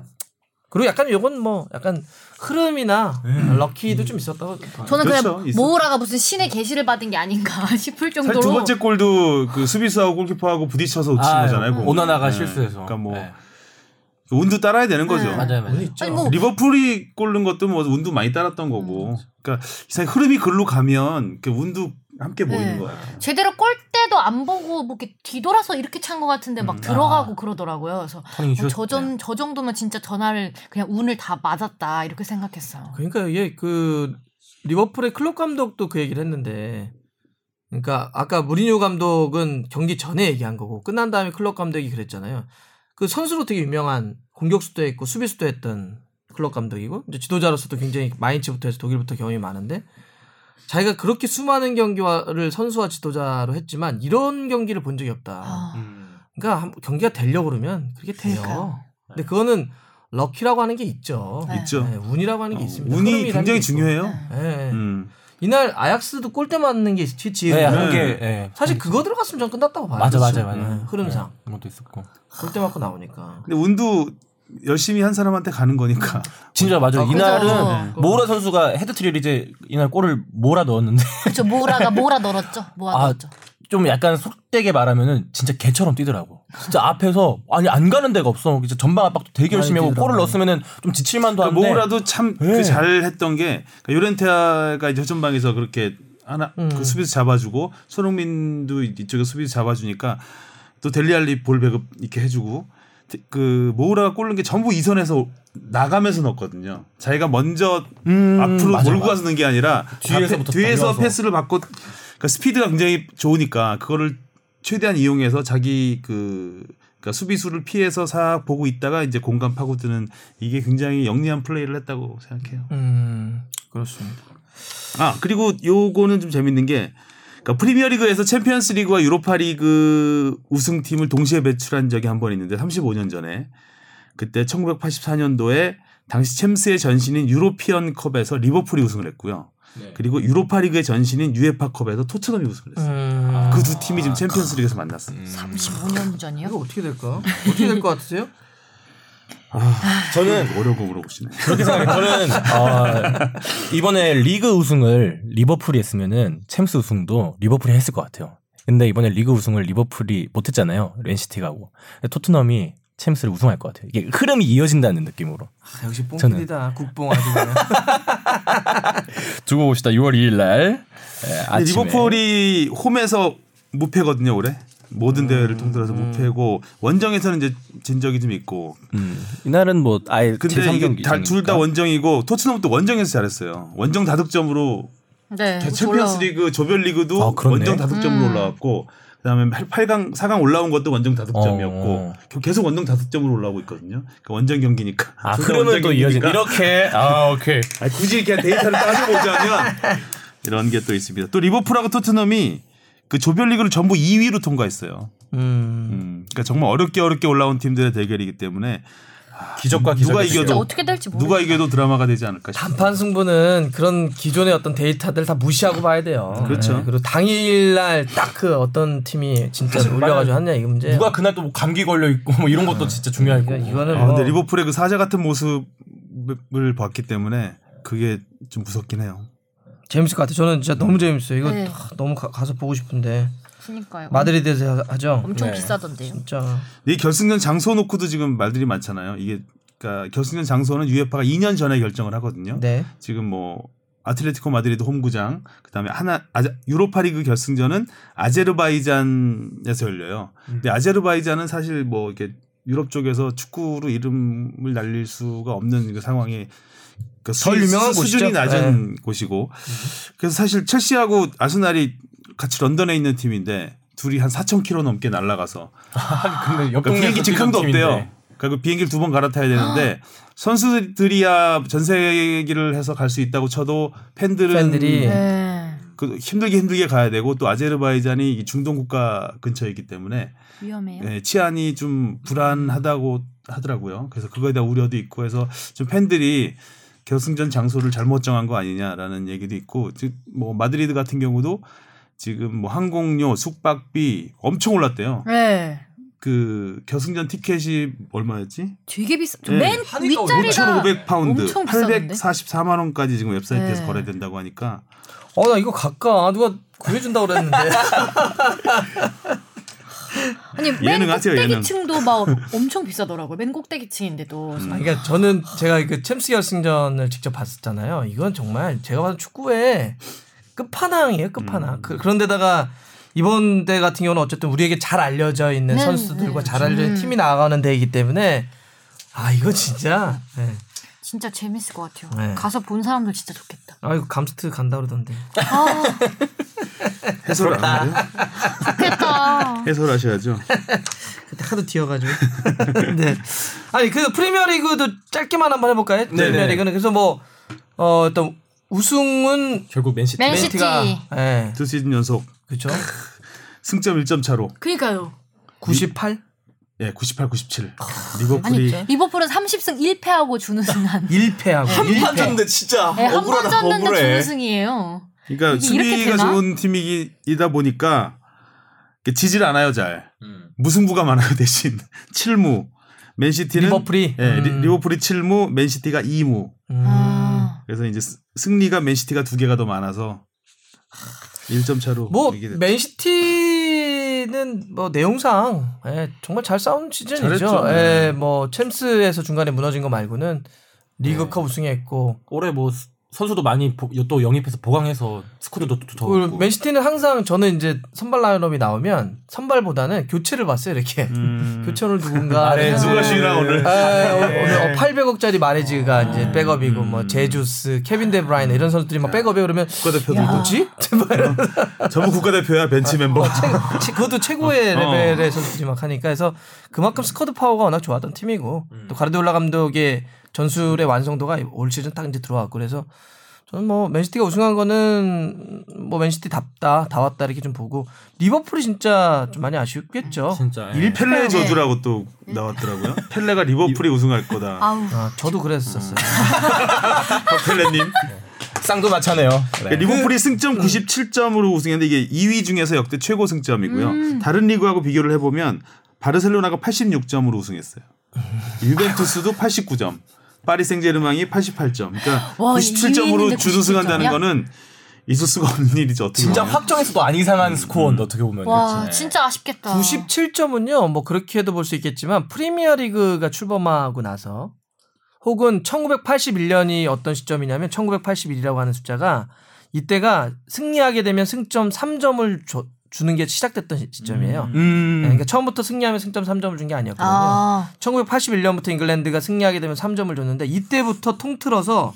그리고 약간 요건 뭐 약간 흐름이나 럭키도 좀 있었다고. 봐요. 저는 그렇죠. 그냥 있어. 모우라가 무슨 신의 계시를 받은 게 아닌가 싶을 정도로 두 번째 골도 그 수비수하고 골키퍼하고 부딪혀서 놓친 아, 거잖아요. 그거. 오나나가 네. 실수해서. 그러니까 뭐 네. 운도 따라야 되는 거죠. 네. 맞아요, 맞아요. 있죠. 아니, 뭐 리버풀이 꼴른 것도 뭐 운도 많이 따랐던 거고. 그러니까 이상 흐름이 글로 가면 그 운도 함께 보이는 네. 거 같아요. 제대로 골 때도 안 보고 뭐 이렇게 뒤돌아서 이렇게 찬 것 같은데 막 음. 들어가고 그러더라고요. 그래서. 어, 저전 저 정도면 진짜 전화를 그냥 운을 다 맞았다 이렇게 생각했어요. 그러니까 이게 그 리버풀의 클럽 감독도 그 얘기를 했는데 그러니까 아까 무리뉴 감독은 경기 전에 얘기한 거고 끝난 다음에 클럽 감독이 그랬잖아요. 그 선수로 되게 유명한 공격수도 했고 수비수도 했던 클럽 감독이고 이제 지도자로서도 굉장히 마인츠부터 해서 독일부터 경험이 많은데 자기가 그렇게 수많은 경기를 선수와 지도자로 했지만 이런 경기를 본 적이 없다. 아, 음. 그러니까 한- 경기가 되려고 그러면 그렇게 돼요. 그러니까요. 근데 그거는 lucky라고 하는 게 있죠. 네. 있죠. 네, 운이라고 하는 게 어, 있습니다. 운이 게 굉장히. 중요해요. 네. 음. 이날 아약스도 골대 맞는 게 있지. 네, 한 네. 개. 예. 사실 그거 들어갔으면 전 끝났다고 봐요. 맞아, 맞아, 그렇죠. 맞아. 네, 흐름상 그런 것도 있었고. 골대 맞고 나오니까. 근데 운도 열심히 한 사람한테 가는 거니까. 진짜 맞아. 아, 요 그죠. 이날은 네. 모우라 선수가 해트트릭 이제 이날 골을 몰아 넣었는데 그렇죠. 모우라가 모우라 넣었죠. 모아 아, 넣었죠. 좀 약간 속되게 말하면은 진짜 개처럼 뛰더라고. 진짜 앞에서 아니 안 가는 데가 없어. 진짜 전방 압박도 되게 열심히 하고. 골을 넣었으면 좀 지칠만도 그러니까 한데 모우라도 참그 네. 잘했던 게 그러니까 요렌테아가 이제 전방에서 그렇게 하나 음. 그 수비수 잡아주고 손흥민도 이쪽에 수비수 잡아주니까 또 델리알리 볼 배급 이렇게 해주고 그 모우라가 골른 게 전부 이선에서 나가면서 넣었거든요. 자기가 먼저 음, 앞으로 맞아, 몰고. 가서 넣은 게 아니라 뒤에서부터 뒤에서 달려와서. 패스를 받고 그러니까 스피드가 굉장히 좋으니까 그거를 최대한 이용해서 자기 그 그러니까 수비수를 피해서 싹 보고 있다가 이제 공간 파고드는 이게 굉장히 영리한 플레이를 했다고 생각해요. 음 그렇습니다. 아 그리고 요거는 좀 재밌는 게 그러니까 프리미어리그에서 챔피언스리그와 유로파리그 우승팀을 동시에 배출한 적이 한 번 있는데 35년 전에 그때 1984년도에 당시 챔스의 전신인 유로피언 컵에서 리버풀이 우승을 했고요. 그리고 유로파 리그의 전신인 UEFA컵에서 토트넘이 우승을 했어요. 음, 그두 팀이 지금 챔피언스 리그에서 만났어요. 35년 전이요? 이거 어떻게 될까? 어떻게 될 것 같으세요? 저는 어려운 거 물어보시네. 그렇게 생각해요. 저는 어, 이번에 리그 우승을 리버풀이 했으면은 챔스 우승도 리버풀이 했을 것 같아요. 근데 이번에 리그 우승을 리버풀이 못했잖아요. 맨시티가 하고 토트넘이 챔스를 우승할 것 같아요. 이게 흐름이 이어진다는 느낌으로. 아, 역시 뽕필이다. 국뽕 아주 그냥. 두고 봅시다. 6월 2일 날 아침에. 리버풀이 홈에서 무패거든요 올해. 모든 대회를 통틀어서 무패고 원정에서는 이제 진 적이 좀 있고. 음, 이날은 뭐 아예 근데 제3경기 이게 둘 다 원정이고 토트넘도 원정에서 잘했어요. 원정 다득점으로 네. 챔피언스리그 조별리그도 아. 원정 다득점으로 음. 올라왔고 그다음에 8강 4강 올라온 것도 원정 다득점이었고 어. 계속 원정 다득점으로 올라오고 있거든요. 그러니까 원정 경기니까. 아 흐름은 또 원정 이어진. 이렇게 아 오케이 아니, 굳이 이렇게 데이터를 따져보자면 이런 게 또 있습니다. 또 리버풀하고 토트넘이 그 조별리그를 전부 2위로 통과했어요. 음. 음, 그러니까 정말 어렵게 어렵게 올라온 팀들의 대결이기 때문에 기적과 누가 기적 이겨도 어떻게 될지 모르 누가 이겨도 드라마가 되지 않을까 싶어요. 단판 승부는 그런 기존의 어떤 데이터들 다 무시하고 봐야 돼요. 그렇죠. 네, 그리고 당일날 딱 그 어떤 팀이 진짜 올려가지고 하냐 이 문제. 누가 그날 또 뭐 감기 걸려 있고 뭐 이런 것도 진짜 중요할 거고. 이거, 이거는 아, 뭐 근데 리버풀의 그 사자 같은 모습을 봤기 때문에 그게 좀 무섭긴 해요. 재밌을 것 같아요. 저는 진짜 너무 재밌어요. 이거 네. 아, 너무 가, 서 보고 싶은데 그니까요. 마드리드에서 하죠. 엄청 네. 비싸던데요. 진짜 이 결승전 장소 놓고도 지금 말들이 많잖아요. 이게 그러니까 결승전 장소는 유에파가 2년 전에 결정을 하거든요. 네. 지금 뭐 아틀레티코 마드리드 홈구장 그다음에 하나 아자, 유로파리그 결승전은 아제르바이잔에서 열려요. 근데 아제르바이잔은 사실 뭐 이렇게 유럽 쪽에서 축구로 이름을 날릴 수가 없는 그 상황이 그덜 유명한 수, 수준이 곳이죠. 네. 낮은 곳이고 그래서 사실 첼시하고 아스날이 같이 런던에 있는 팀인데 둘이 한 4천 킬로 넘게 날아가서 근데 그러니까 비행기 직항도 없대요. 그리고 비행기를 두 번 갈아타야 되는데 선수들이야 전 세계를 해서 갈 수 있다고 쳐도 팬들은 팬들이 네. 그 힘들게 힘들게 가야 되고 또 아제르바이잔이 이 중동 국가 근처에 있기 때문에 위험해요. 예, 치안이 좀 불안하다고 하더라고요. 그래서 그거에 대한 우려도 있고 해서 좀 팬들이 결승전 장소를 잘못 정한 거 아니냐라는 얘기도 있고 즉 뭐 마드리드 같은 경우도 지금 뭐 항공료, 숙박비 엄청 올랐대요. 네. 그 결승전 티켓이 얼마였지? 되게 비싸. 네. 맨 윗자리가 5,500 파운드, 엄청 비쌌는데? 844만 원까지 지금 웹사이트에서 네. 거래된다고 하니까 어 나 이거 갈까 누가 구해준다 고 그랬는데 아니 맨 예능하세요, 예능. 꼭대기층도 막 엄청 비싸더라고요. 맨 꼭대기층인데도. 아, 그러니까 저는 제가 그 챔스 결승전을 직접 봤었잖아요. 이건 정말 제가 봐도 축구의 끝판왕이에요, 끝판왕. 그, 그런데다가 이번 대 같은 경우는 어쨌든 우리에게 잘 알려져 있는 네, 선수들과 네. 잘 알려진 팀이 나가는 대이기 때문에 아 이거 진짜 네. 진짜 재밌을 것 같아요. 네. 가서 본 사람들 진짜 좋겠다. 아 이거 감스트 간다 그러던데 아 해설 안 해요? 좋겠다. 해설하셔야죠. 그때 하도 튀어가지고 네 아니 그 프리미어리그도 짧게만 한번 해볼까요? 프리미어리그는 그래서 뭐 어, 어떤 우승은 결국 맨시티. 맨-. 맨시티가 예두 시즌 연속 그렇죠 승점 1점 차로 그니까요. 98 예, 98, 97. 아니 리버풀이 리버풀은 30승 1패하고 준우승한. 1패하고 한판 졌는데 진짜 네, 억울하다 졌는데. 준우승이에요. 그러니까 수비가? 좋은 팀이다 보니까 이렇게 지질 않아요, 잘. 음. 무승부가 많아요, 대신. 7무. 맨시티는 리버풀이? 예, 리- 음. 리버풀이 7무, 맨시티가 2무. 음. 아. 그래서 이제 스- 승리가 맨시티가 두 개가 더 많아서 1점 차로 뭐 맨시티 는 뭐 내용상 예, 정말 잘 싸운 시즌이죠. 잘했죠. 예, 뭐 챔스에서 중간에 무너진 거 말고는 리그컵 우승했고 올해 뭐 스- 선수도 많이 보- 또 영입해서 보강해서 squad도 없고. 맨시티는 항상 저는 이제 선발 라인업이 나오면 선발보다는 교체를 봤어요 이렇게 음. 교체를 누군가. 누가 쉬나 오늘? 예, 오늘 어, 800억짜리 마레즈가 음. 이제 백업이고 뭐 제주스, 케빈 데브라이너 이런 선수들이 막 백업이 그러면 국가대표도. 뭐지? 전부 국가대표야, 벤치 멤버. 최- 그것도 최고의 어. 레벨의 선수들이 막 하니까 해서 그만큼 스쿼드 파워가 워낙 좋았던 팀이고 또 가르디올라 감독의 전술의 완성도가 올 시즌 딱 이제 들어왔고 그래서 저는 뭐 맨시티가 우승한 거는 뭐 맨시티답다 다 왔다 이렇게 좀 보고 리버풀이 진짜 좀 많이 아쉽겠죠. 진짜. 예. 일 펠레 네. 저주라고 또 나왔더라고요. 펠레가 리버풀이 우승할 거다. 아우. 아, 저도 그랬었어요. 펠레님. 쌍도 마차네요. 그러니까 리버풀이 승점 97점으로 우승했는데 이게 2위 중에서 역대 최고 승점이고요. 다른 리그하고 비교를 해보면 바르셀로나가 86점으로 우승했어요. 유벤투스도 89점. 파리 생제르맹이 88점. 그러니까 와, 97점으로 이위인데 준우승한다는 97점이야? 거는 있을 수가 없는 일이죠. 어떻게 진짜 보면. 확정해서도 안 이상한 스코어인데 어떻게 보면. 와 그치. 진짜 아쉽겠다. 97점은요, 뭐 그렇게도 볼 수 있겠지만 프리미어 리그가 출범하고 나서 혹은 1981년이 어떤 시점이냐면 1981이라고 하는 숫자가 이때가 승리하게 되면 승점 3점을 줘- 주는 게 시작됐던 시- 시점이에요. 음. 네, 그러니까 처음부터 승리하면 승점 3점을 준 게 아니었거든요. 아 1981년부터 잉글랜드가 승리하게 되면 3점을 줬는데 이때부터 통틀어서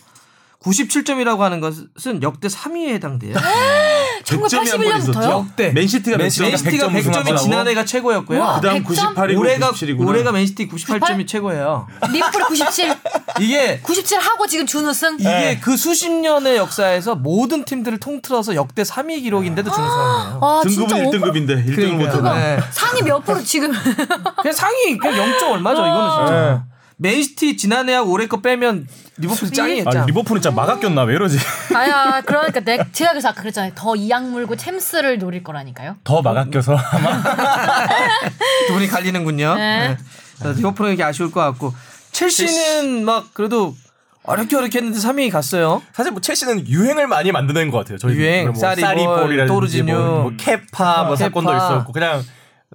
97점이라고 하는 것은 역대 3위에 해당돼요. 100점이 한번 1981년부터요? 있었죠. 역대. 맨시티가 맨시티가 100점. 맨시티가 100점 100점이 우승하고. 지난해가 최고였고요. 우와. 그다음 100점? 98이고 올해가 97이구나. 올해가 맨시티 98점이 최고예요. 리버풀 97 이게 97 하고 지금 준우승. 이게 그 수십 년의 역사에서 모든 팀들을 통틀어서 역대 3위 기록인데도 준우승이에요. 와 등급은 진짜 1등급인데 1등을 못. 하네. 네. 상위 몇 프로 지금 그냥 상위 그냥 0점 얼마죠 이거는 진짜. 맨시티 지난해하고 올해 거 빼면 리버풀 짱이에요 아, 짱. 리버풀은 진짜 마가 꼈나 왜 이러지? 아야 그러니까 내 제가 그래서 아까 그랬잖아요 더 이악 물고 챔스를 노릴 거라니까요 더 마가 껴서 아마 두 분이 갈리는군요. 네. 네. 리버풀은 이렇게 아쉬울 것 같고 첼시는 막 그래도 어렵게 어렵게 했는데 3위 갔어요. 사실 뭐 첼시는 유행을 많이 만드는 것 같아요. 저희 유행, 뭐 쌀이볼, 쌀이볼이라든지 또르지뉴. 뭐, 뭐 케파 뭐 케파. 사건도 있었고 그냥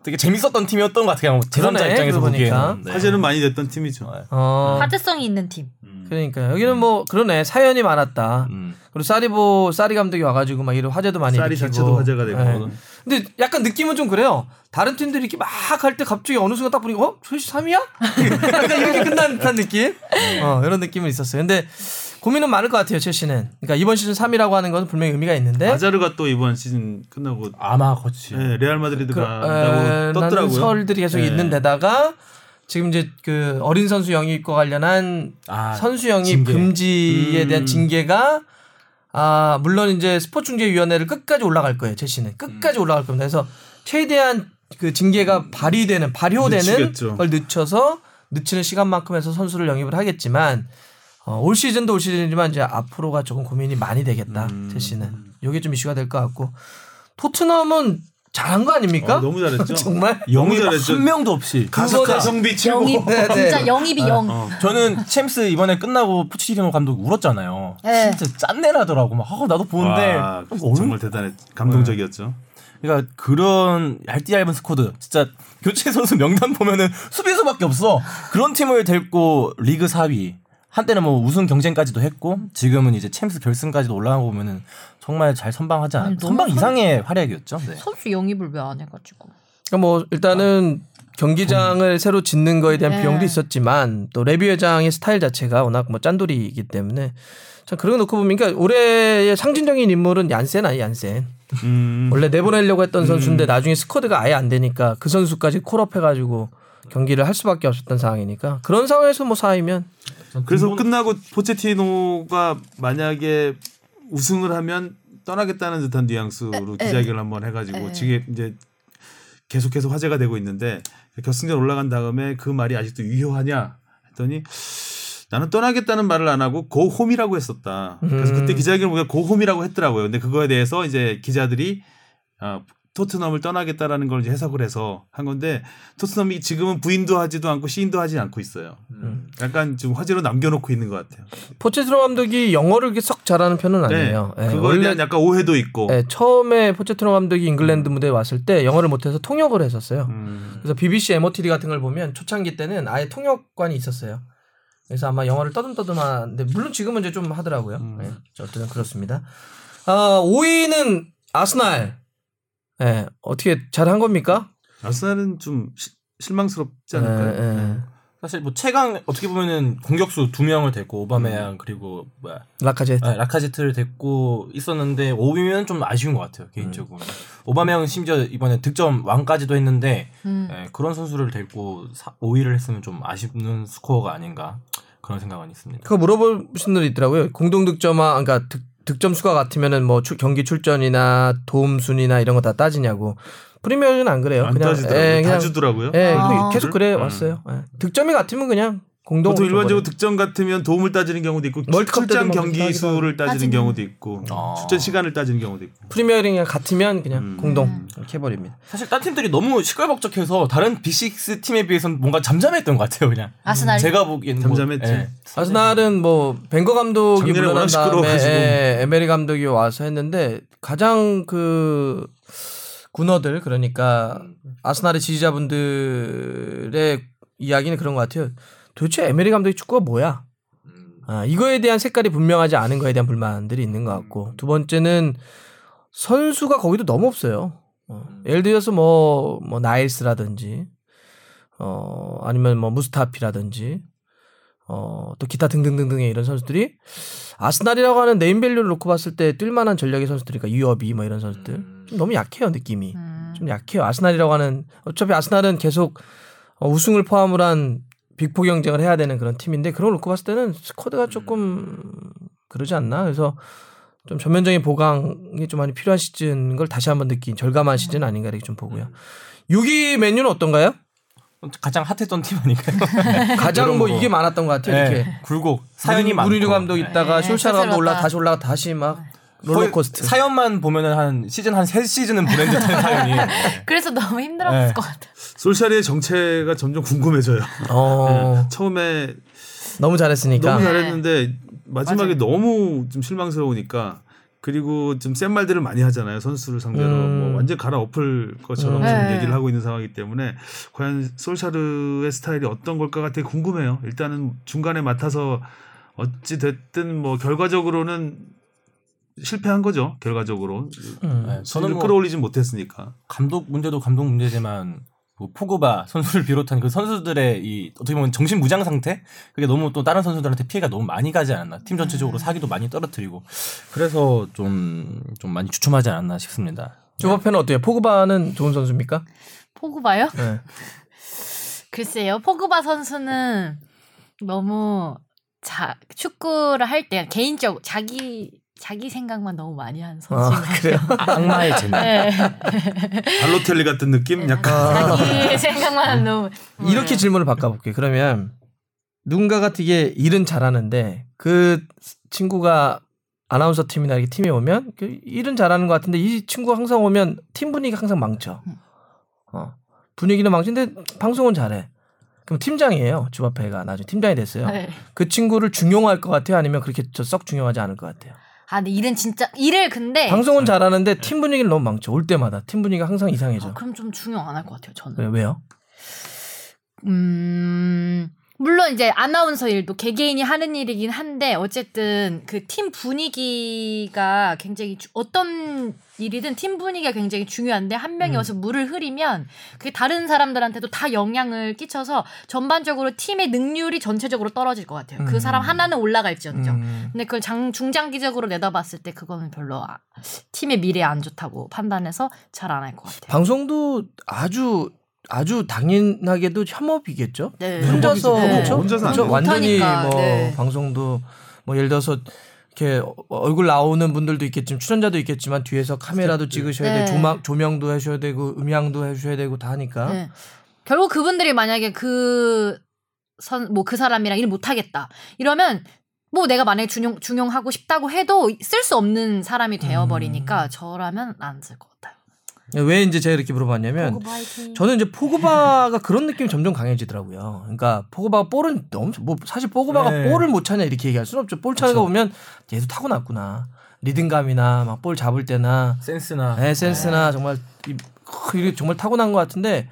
되게 재밌었던 팀이었던 것 같아요. 제3자 그러네, 입장에서 보니까. 보기에는. 네. 화제는 많이 됐던 팀이죠. 어. 화제성이 있는 팀 그러니까 여기는 뭐 그러네 사연이 많았다. 음. 그리고 쌀이보 쌀이 감독이 와가지고 막 이런 화제도 많이 쌀이 일으키고. 자체도 화제가 되고. 네. 근데 약간 느낌은 좀 그래요. 다른 팀들이 이렇게 막 할 때 갑자기 어느 순간 딱 보니까 어? 첼시 3위야? 약간 이렇게 끝난 듯한 느낌? 어, 이런 느낌은 있었어요. 근데 고민은 많을 것 같아요, 첼시는. 그러니까 이번 시즌 3위라고 하는 건 분명히 의미가 있는데. 아자르가 또 이번 시즌 끝나고 아마 그렇지. 네, 레알 마드리드 그, 떴더라고요. 설들이 계속 네. 있는 데다가 지금 이제 그 어린 선수 영입과 관련한 아, 선수 영입 징계. 금지에 음. 대한 징계가 아 물론 이제 스포츠중재위원회를 끝까지 올라갈 거예요 제시는 끝까지 올라갈 겁니다. 그래서 최대한 그 징계가 발휘되는 발효되는 늦추겠죠. 걸 늦춰서 늦추는 시간만큼 해서 선수를 영입을 하겠지만 어, 올 시즌도 올 시즌이지만 이제 앞으로가 조금 고민이 많이 되겠다 음. 제시는 이게 좀 이슈가 될 것 같고 토트넘은 잘한 거 아닙니까? 어, 너무 잘했죠. 정말 영입 잘했죠. 한 명도 없이. 가사 가성비 최고. 영입 네, 네. 진짜 영입이 영. 어. 저는 챔스 이번에 끝나고 포치티노 감독 울었잖아요. 네. 진짜 짠내나더라고. 막 아, 나도 보는데 와, 얼- 정말 대단했. 감동적이었죠. 그러니까 그런 얇디 얇은 스쿼드 진짜 교체 선수 명단 보면은 수비수밖에 없어. 그런 팀을 데리고 리그 4위. 한때는 뭐 우승 경쟁까지도 했고 지금은 이제 챔스 결승까지도 올라가고 보면은 정말 잘 선방하지 않. 아니, 선방 선- 이상의 활약이었죠. 네. 선수 영입을 왜 안 해가지고. 그러니까 뭐 일단은 경기장을 새로 짓는 거에 대한 네. 비용도 있었지만 또 레비 회장의 스타일 자체가 워낙 뭐 짠돌이이기 때문에 참 그런 거 놓고 보면 그러니까 올해의 상징적인 인물은 얀센 아니 얀센 음. 원래 내보내려고 했던 선수인데 나중에 스쿼드가 아예 안 되니까 그 선수까지 콜업해가지고 경기를 할 수밖에 없었던 상황이니까 그런 상황에서 뭐 사이면 그래서 끝나고 포체티노가 만약에 우승을 하면 떠나겠다는 듯한 뉘앙스로 기자회견을 한번 해가지고 지금 이제 계속해서 화제가 되고 있는데 결승전 올라간 다음에 그 말이 아직도 유효하냐 했더니 나는 떠나겠다는 말을 안 하고 go home이라고 했었다. 그래서 그때 기자회견을 보니까 go home이라고 했더라고요. 근데 그거에 대해서 이제 기자들이 아, 토트넘을 떠나겠다라는 걸 이제 해석을 해서 한 건데 토트넘이 지금은 부인도 하지도 않고 시인도 하지 않고 있어요. 약간 좀 화제로 남겨놓고 있는 것 같아요. 포체티노 감독이 영어를 그렇게 썩 잘하는 편은 아니에요. 예, 그거에 원래 대한 약간 오해도 있고. 예, 처음에 포체티노 감독이 잉글랜드 무대에 왔을 때 영어를 못해서 통역을 했었어요. 음. 그래서 BBC MOTD 같은 걸 보면 초창기 때는 아예 통역관이 있었어요. 그래서 아마 영어를 떠듬떠듬한데 물론 지금은 이제 좀 하더라고요. 음. 예, 어쨌든 그렇습니다. 아, 5위는 아스날. 예, 어떻게 잘한 겁니까? 아스날은 좀 시- 실망스럽지 예, 않을까요? 예. 사실 뭐 최강 어떻게 보면은 공격수 두 명을 데리고 오바메양 음. 그리고 뭐야 라카제트. 아, 라카제트를 데리고 있었는데 5위면 좀 아쉬운 것 같아요 개인적으로. 오바메양 심지어 이번에 득점 왕까지도 했는데 음. 예, 그런 선수를 데리고 5위를 했으면 좀 아쉽는 스코어가 아닌가 그런 생각은 있습니다. 그거 물어보신 분들이 있더라고요. 공동 득점아, 그러니까 득, 득점 수가 같으면은 뭐 출- 경기 출전이나 도움 순이나 이런 거 다 따지냐고. 프리미어는 안 그래요. 안 그냥 따지더라고요. 예, 다 그냥 주더라고요. 예, 아. 그 계속 그래 음. 왔어요. 예. 득점이 같으면 그냥 공동. 보통 일반적으로 득점 같으면 도움을 따지는 경우도 있고 때도 뭐 경기 수를 따지는. 경우도 있고 아. 출전 시간을 따지는 경우도 있고. 프리미어리그 같으면 그냥 음. 공동 이렇게 해버립니다. 사실 딴 팀들이 너무 시끌벅적해서 다른 빅6 팀에 비해서는 뭔가 잠잠했던 것 같아요 그냥. 아스날. 제가 보기에는 잠잠했지. 뭐, 예. 아스날은 뭐 벵거 감독이 물러난 다음에. 예, 에메리 감독이 와서 했는데 가장 그 군어들 그러니까 아스날의 지지자분들의 이야기는 그런 것 같아요. 도대체 에메리 감독의 축구가 뭐야? 아, 이거에 대한 색깔이 분명하지 않은 거에 대한 불만들이 있는 것 같고. 두 번째는 선수가 거기도 너무 없어요. 어, 예를 들어서 뭐, 뭐 나일스라든지 어 아니면 뭐 무스타피라든지 어 또 기타 등등등등의 이런 선수들이 아스날이라고 하는 네임밸류를 놓고 봤을 때 뛸만한 전력의 선수들이니까 유업이 뭐 이런 선수들. 좀 너무 약해요 느낌이. 음. 좀 약해요. 아스날이라고 하는 어차피 아스날은 계속 어, 우승을 포함을 한 빅포 경쟁을 해야 되는 그런 팀인데 그런 걸 놓고 봤을 때는 스쿼드가 조금 그러지 않나 그래서 좀 전면적인 보강이 좀 많이 필요한 시즌 걸 다시 한번 느낀 절감한 시즌 아닌가 이렇게 좀 보고요 6위 맨유는 어떤가요? 가장 핫했던 팀 아닐까요? 가장 뭐 거. 이게 많았던 것 같아요. 이렇게 네, 굴곡 사연이 많고 무리뉴 감독 있다가 네, 숄샤르 감독 올라. 다시 올라가 다시 막 롤러코스터. 사연만 보면은 한 시즌 한 세 시즌은 보낸 듯한 사연이. 그래서 너무 힘들었을 네. 것 같아. 솔샤리의 정체가 점점 궁금해져요. 어 처음에 너무 잘했으니까. 너무 잘했는데 마지막에 너무 좀 실망스러우니까 그리고 좀 센 말들을 많이 하잖아요 선수를 상대로 음. 뭐 완전 갈아엎을 것처럼 음. 지금 네. 얘기를 하고 있는 상황이기 때문에 과연 솔샤르의 스타일이 어떤 걸까가 되게 궁금해요. 일단은 중간에 맡아서 어찌 됐든 뭐 결과적으로는 실패한 거죠. 결과적으로 음. 네, 저는 뭐 끌어올리진 못했으니까. 감독 문제도 감독 문제지만 그 포그바 선수를 비롯한 그 선수들의 이 어떻게 보면 정신 무장 상태 그게 너무 또 다른 선수들한테 피해가 너무 많이 가지 않았나 팀 전체적으로 사기도 많이 떨어뜨리고 그래서 좀좀 많이 주춤하지 않았나 싶습니다. 조바페는 어때요? 포그바는 좋은 선수입니까? 포그바요? 네. 글쎄요, 포그바 선수는 너무 자 축구를 할 때 개인적 자기 자기 생각만 너무 많이 하는 선수인 것 같아요. 그래요? 악마의 재능. 네. 발로텔리 같은 느낌? 약간 자기 생각만 너무 이렇게 질문을 바꿔볼게요. 그러면 누군가가 되게 일은 잘하는데 그 친구가 아나운서 팀이나 이렇게 팀에 오면 그 일은 잘하는 것 같은데 이 친구가 항상 오면 팀 분위기가 항상 망쳐. 어. 분위기는 망치는데 방송은 잘해. 그럼 팀장이에요. 주바페가 나중에 팀장이 됐어요. 네. 그 친구를 중용할 것 같아요? 아니면 그렇게 저 썩 중용하지 않을 것 같아요? 아, 근데 일은 진짜 일을 근데 방송은 잘하는데 팀 분위기를 너무 망쳐. 올 때마다 팀 분위기가 항상 이상해져. 아, 그럼 좀 중요 안 할 것 같아요. 저는. 왜, 왜요? 음, 물론 이제 아나운서 일도 개개인이 하는 일이긴 한데 어쨌든 그 팀 분위기가 굉장히 주- 어떤 일이든 팀 분위기가 굉장히 중요한데 한 명이 음. 와서 물을 흐리면 그게 다른 사람들한테도 다 영향을 끼쳐서 전반적으로 팀의 능률이 전체적으로 떨어질 것 같아요. 그 음. 사람 하나는 올라갈지언정. 음. 근데 그걸 장, 중장기적으로 내다봤을 때 그거는 별로 아- 팀의 미래에 안 좋다고 판단해서 잘 안 할 것 같아요. 방송도 아주 아주 당연하게도 협업이겠죠. 네. 혼자서 협업이지. 네. 그렇죠? 혼자서 안 그렇죠? 완전히 못하니까, 뭐 네. 방송도 뭐 예를 들어서 이렇게 얼굴 나오는 분들도 있겠지만 출연자도 있겠지만 뒤에서 카메라도 찍으셔야 네. 되고 조명, 조명도 해셔야 되고 음향도 해주셔야 되고 다 하니까 네. 결국 그분들이 만약에 그 선 뭐 그 사람이랑 일 못하겠다 이러면 뭐 내가 만약에 중용 중용하고 싶다고 해도 쓸 수 없는 사람이 되어버리니까 음. 저라면 안 쓸 것 같아요. 왜 이제 제가 이렇게 물어봤냐면 포그바. 저는 이제 포그바가 그런 느낌이 점점 강해지더라고요. 그러니까 포그바가 볼은 너무 뭐 사실 포그바가 네. 볼을 못 차냐 이렇게 얘기할 수는 없죠. 볼 차는 거 보면 얘도 타고났구나. 리듬감이나 막 볼 잡을 때나 센스나 네, 센스나 정말 이, 크, 이게 정말 타고난 것 같은데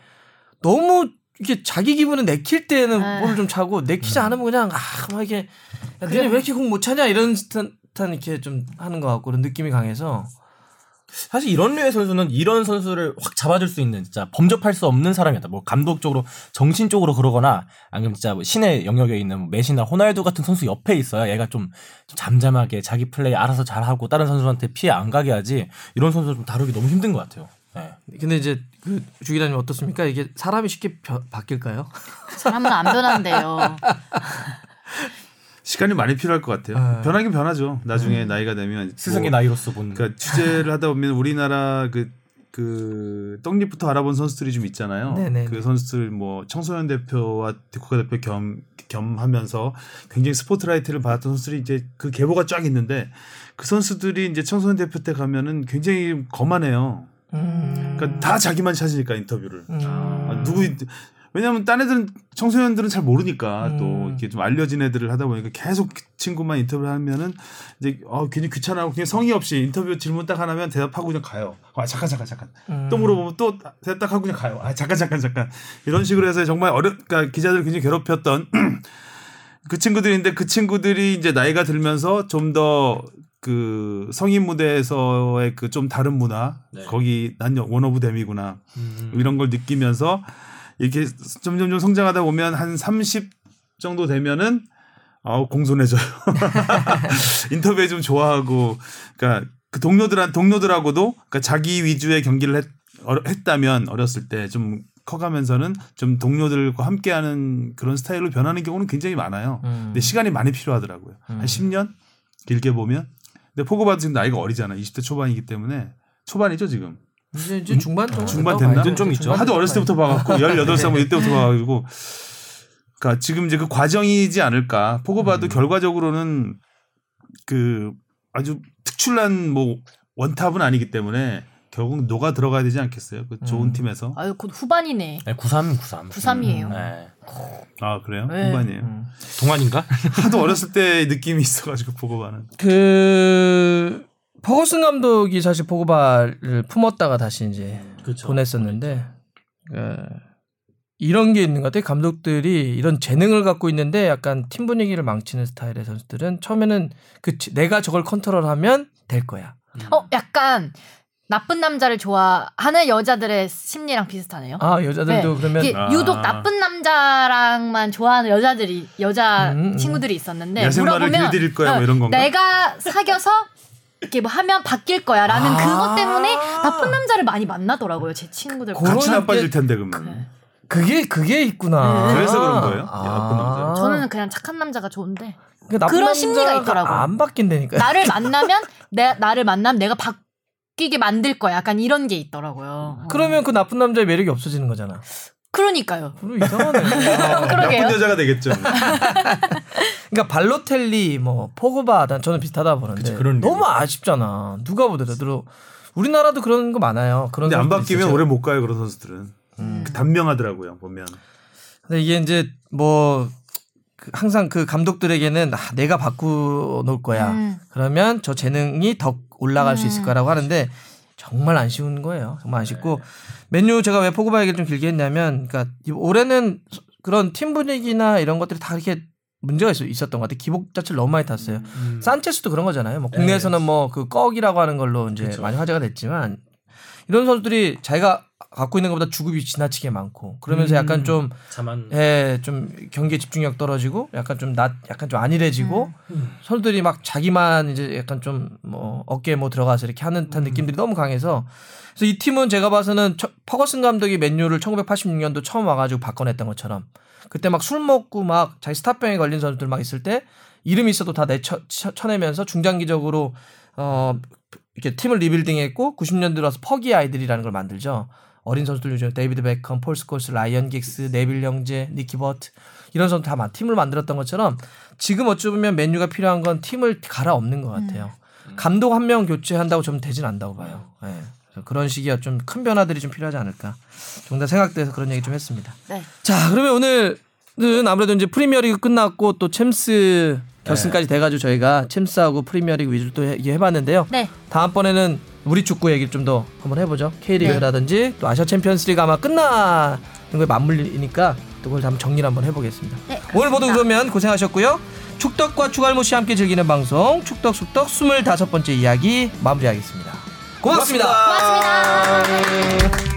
너무 이게 자기 기분을 내킬 때는 네. 볼을 좀 차고 내키지 않으면 그냥 아막 이게 야, 너네 왜 이렇게 공 못 차냐 이런 듯한 듯한 이렇게 좀 하는 것 같고 그런 느낌이 강해서 사실 이런 류의 선수는 이런 선수를 확 잡아줄 수 있는 진짜 범접할 수 없는 사람이었다. 뭐 감독적으로 정신적으로 그러거나 아니면 진짜 뭐 신의 영역에 있는 뭐 메시나 호날두 같은 선수 옆에 있어야 얘가 좀, 좀 잠잠하게 자기 플레이 알아서 잘하고 다른 선수한테 피해 안 가게 하지 이런 선수 좀 다루기 너무 힘든 것 같아요. 네. 근데 이제 그 주기자님 어떻습니까? 이게 사람이 쉽게 벼- 바뀔까요? 사람은 안 변한대요. 시간이 많이 필요할 것 같아요. 아. 변하긴 변하죠. 나중에 나이가 되면 스승의 뭐, 나이로서 보는. 그러니까 취재를 하다 보면 우리나라 그, 그 떡잎부터 알아본 선수들이 좀 있잖아요. 네네. 그 선수들 뭐 청소년 대표와 국가대표 겸 겸하면서 굉장히 스포트라이트를 받았던 선수들이 이제 그 계보가 쫙 있는데 그 선수들이 이제 청소년 대표 때 가면은 굉장히 거만해요. 음. 그러니까 다 자기만 찾으니까 인터뷰를. 음. 아, 누구 왜냐하면 딴 애들은 청소년들은 잘 모르니까 또 음. 이렇게 좀 알려진 애들을 하다 보니까 계속 그 친구만 인터뷰를 하면은 이제 어 괜히 귀찮아하고 그냥 성의 없이 인터뷰 질문 딱 하나면 대답하고 그냥 가요. 아 잠깐 잠깐 잠깐 음. 또 물어보면 또 대답 딱 하고 그냥 가요. 아 잠깐 잠깐 잠깐 이런 식으로 해서 정말 어렵 그러니까 기자들 굉장히 괴롭혔던 그 친구들인데 그 친구들이 이제 나이가 들면서 좀더 그 성인 무대에서의 그 좀 다른 문화 거기 난 one of them이구나 음. 이런 걸 느끼면서 이렇게 점점 좀 성장하다 보면 한 30 정도 되면은 아우 공손해져요. 인터뷰에 좀 좋아하고 그러니까 그 동료들한 동료들하고도 그러니까 자기 위주의 경기를 했, 어, 했다면 어렸을 때 좀 커가면서는 좀 동료들과 함께하는 그런 스타일로 변하는 경우는 굉장히 많아요. 음. 근데 시간이 많이 필요하더라고요. 한 10년 길게 보면. 근데 포그바도 지금 나이가 어리잖아. 20대 초반이기 때문에 초반이죠 지금. 이제, 이제 중반 정도 중반 됐나? 봐야죠. 좀 있죠. 하도 어렸을 때부터 봐갖고 18살 뭐 이때부터 봐가지고 그러니까 지금 이제 그 과정이지 않을까. 포그바도 결과적으로는 그 아주 특출난 뭐 원탑은 아니기 때문에 결국 녹아 들어가야 되지 않겠어요? 그 좋은 팀에서. 아유 곧 후반이네. 네, 93, 93. 93이에요. 네. 아 그래요? 네. 후반이에요. 음. 동안인가? 하도 어렸을 때 느낌이 있어가지고 포그바는. 그 퍼거슨 감독이 사실 포그바를 품었다가 다시 이제 그렇죠. 보냈었는데 그 이런 게 있는 것 같아요. 감독들이 이런 재능을 갖고 있는데 약간 팀 분위기를 망치는 스타일의 선수들은 처음에는 그 지- 내가 저걸 컨트롤하면 될 거야. 어 약간 나쁜 남자를 좋아하는 여자들의 심리랑 비슷하네요. 아 여자들도 네. 그러면 아. 유독 나쁜 남자랑만 좋아하는 여자들이 여자 음, 음. 친구들이 있었는데 물어보면 길들일 거야 뭐 어, 이런 건가? 내가 사귀어서 이렇게 뭐 하면 바뀔 거야 라는 아. 그것 때문에 나쁜 남자를 많이 만나더라고요 제 친구들. 그런 같이 게- 나빠질 텐데 그러면. 그게 그게 있구나. 그래서 그런 거예요? 아. 나쁜 남자. 저는 그냥 착한 남자가 좋은데 그 나쁜 그런 심리가 남자가 있더라고요. 안 바뀐다니까. 나를 만나면 내 나를 만나면 내가 바뀌게 만들 거야. 약간 이런 게 있더라고요. 어. 그러면 그 나쁜 남자의 매력이 없어지는 거잖아. 그러니까요. 그럼 이상하네. 어. 그러게요. 나쁜 여자가 되겠죠. 그러니까 발로텔리 뭐 포그바 난 저는 비슷하다 보는데 그런 너무 아쉽잖아. 누가 보더라도 우리나라도 그런 거 많아요. 그런 근데 안 바뀌면 있어요. 오래 못 가요 그런 선수들은. 음. 그 단명하더라고요 보면. 근데 이게 이제 뭐그 항상 그 감독들에게는 아, 내가 바꿔 놓을 거야. 음. 그러면 저 재능이 더 올라갈 수 음. 있을 거라고 하는데 정말 안 쉬운 거예요. 정말 안 쉽고 맨유 제가 왜 포그바 얘기를 좀 길게 했냐면 그러니까 이- 올해는 그런 팀 분위기나 이런 것들이 다 이렇게 문제가 있, 있었던 것 같아요. 기복 자체를 너무 많이 탔어요. 음. 산체스도 그런 거잖아요. 뭐 국내에서는 뭐 그 꺽이라고 하는 걸로 이제 그쵸. 많이 화제가 됐지만 이런 선수들이 자기가 갖고 있는 것보다 주급이 지나치게 많고 그러면서 음. 약간 좀 자만. 예, 좀 경기에 집중력 떨어지고 약간 좀 낮, 약간 좀 안일해지고 선수들이 막 자기만 이제 약간 좀 뭐 어깨에 뭐 들어가서 이렇게 하는 듯한 느낌들이 너무 강해서 그래서 이 팀은 제가 봐서는 처- 퍼거슨 감독이 맨유를 1986년도 처음 와가지고 바꿔냈던 것처럼 그때 막 술 먹고 막 자기 스타병에 걸린 선수들 막 있을 때 이름이 있어도 다 내쳐 쳐- 쳐내면서 중장기적으로 어 이렇게 팀을 리빌딩했고 90년대 들어서 퍼기 아이들이라는 걸 만들죠. 어린 선수들 중에 데이비드 베컴, 폴 스콜스, 라이언 긱스, 네빌 형제, 니키 버트 이런 선수 다 마- 팀을 만들었던 것처럼 지금 어찌 보면 맨유가 필요한 건 팀을 갈아엎는 것 같아요. 감독 한 명 교체한다고 좀 되진 않다고 봐요. 예. 그래서 그런 식이야 좀큰 변화들이 좀 필요하지 않을까. 정도 생각돼서 그런 얘기 좀 했습니다. 네. 자, 그러면 오늘은 아무래도 이제 프리미어리그 끝났고 또 챔스 결승까지 돼가지고 저희가 챔스하고 프리미어리그 위주로 또 해- 해봤는데요. 네. 다음번에는 우리 축구 얘기를 좀 더 한번 해보죠. K리그라든지 또 아시아 챔피언스리그 아마 끝나는 거에 맞물리니까 또 그걸 한번 정리를 한번 해보겠습니다. 네. 오늘 모두. 그러면 고생하셨고요. 축덕과 추갈모 씨 함께 즐기는 방송 축덕 숙덕 25번째 이야기 마무리하겠습니다. 고맙습니다. 고맙습니다.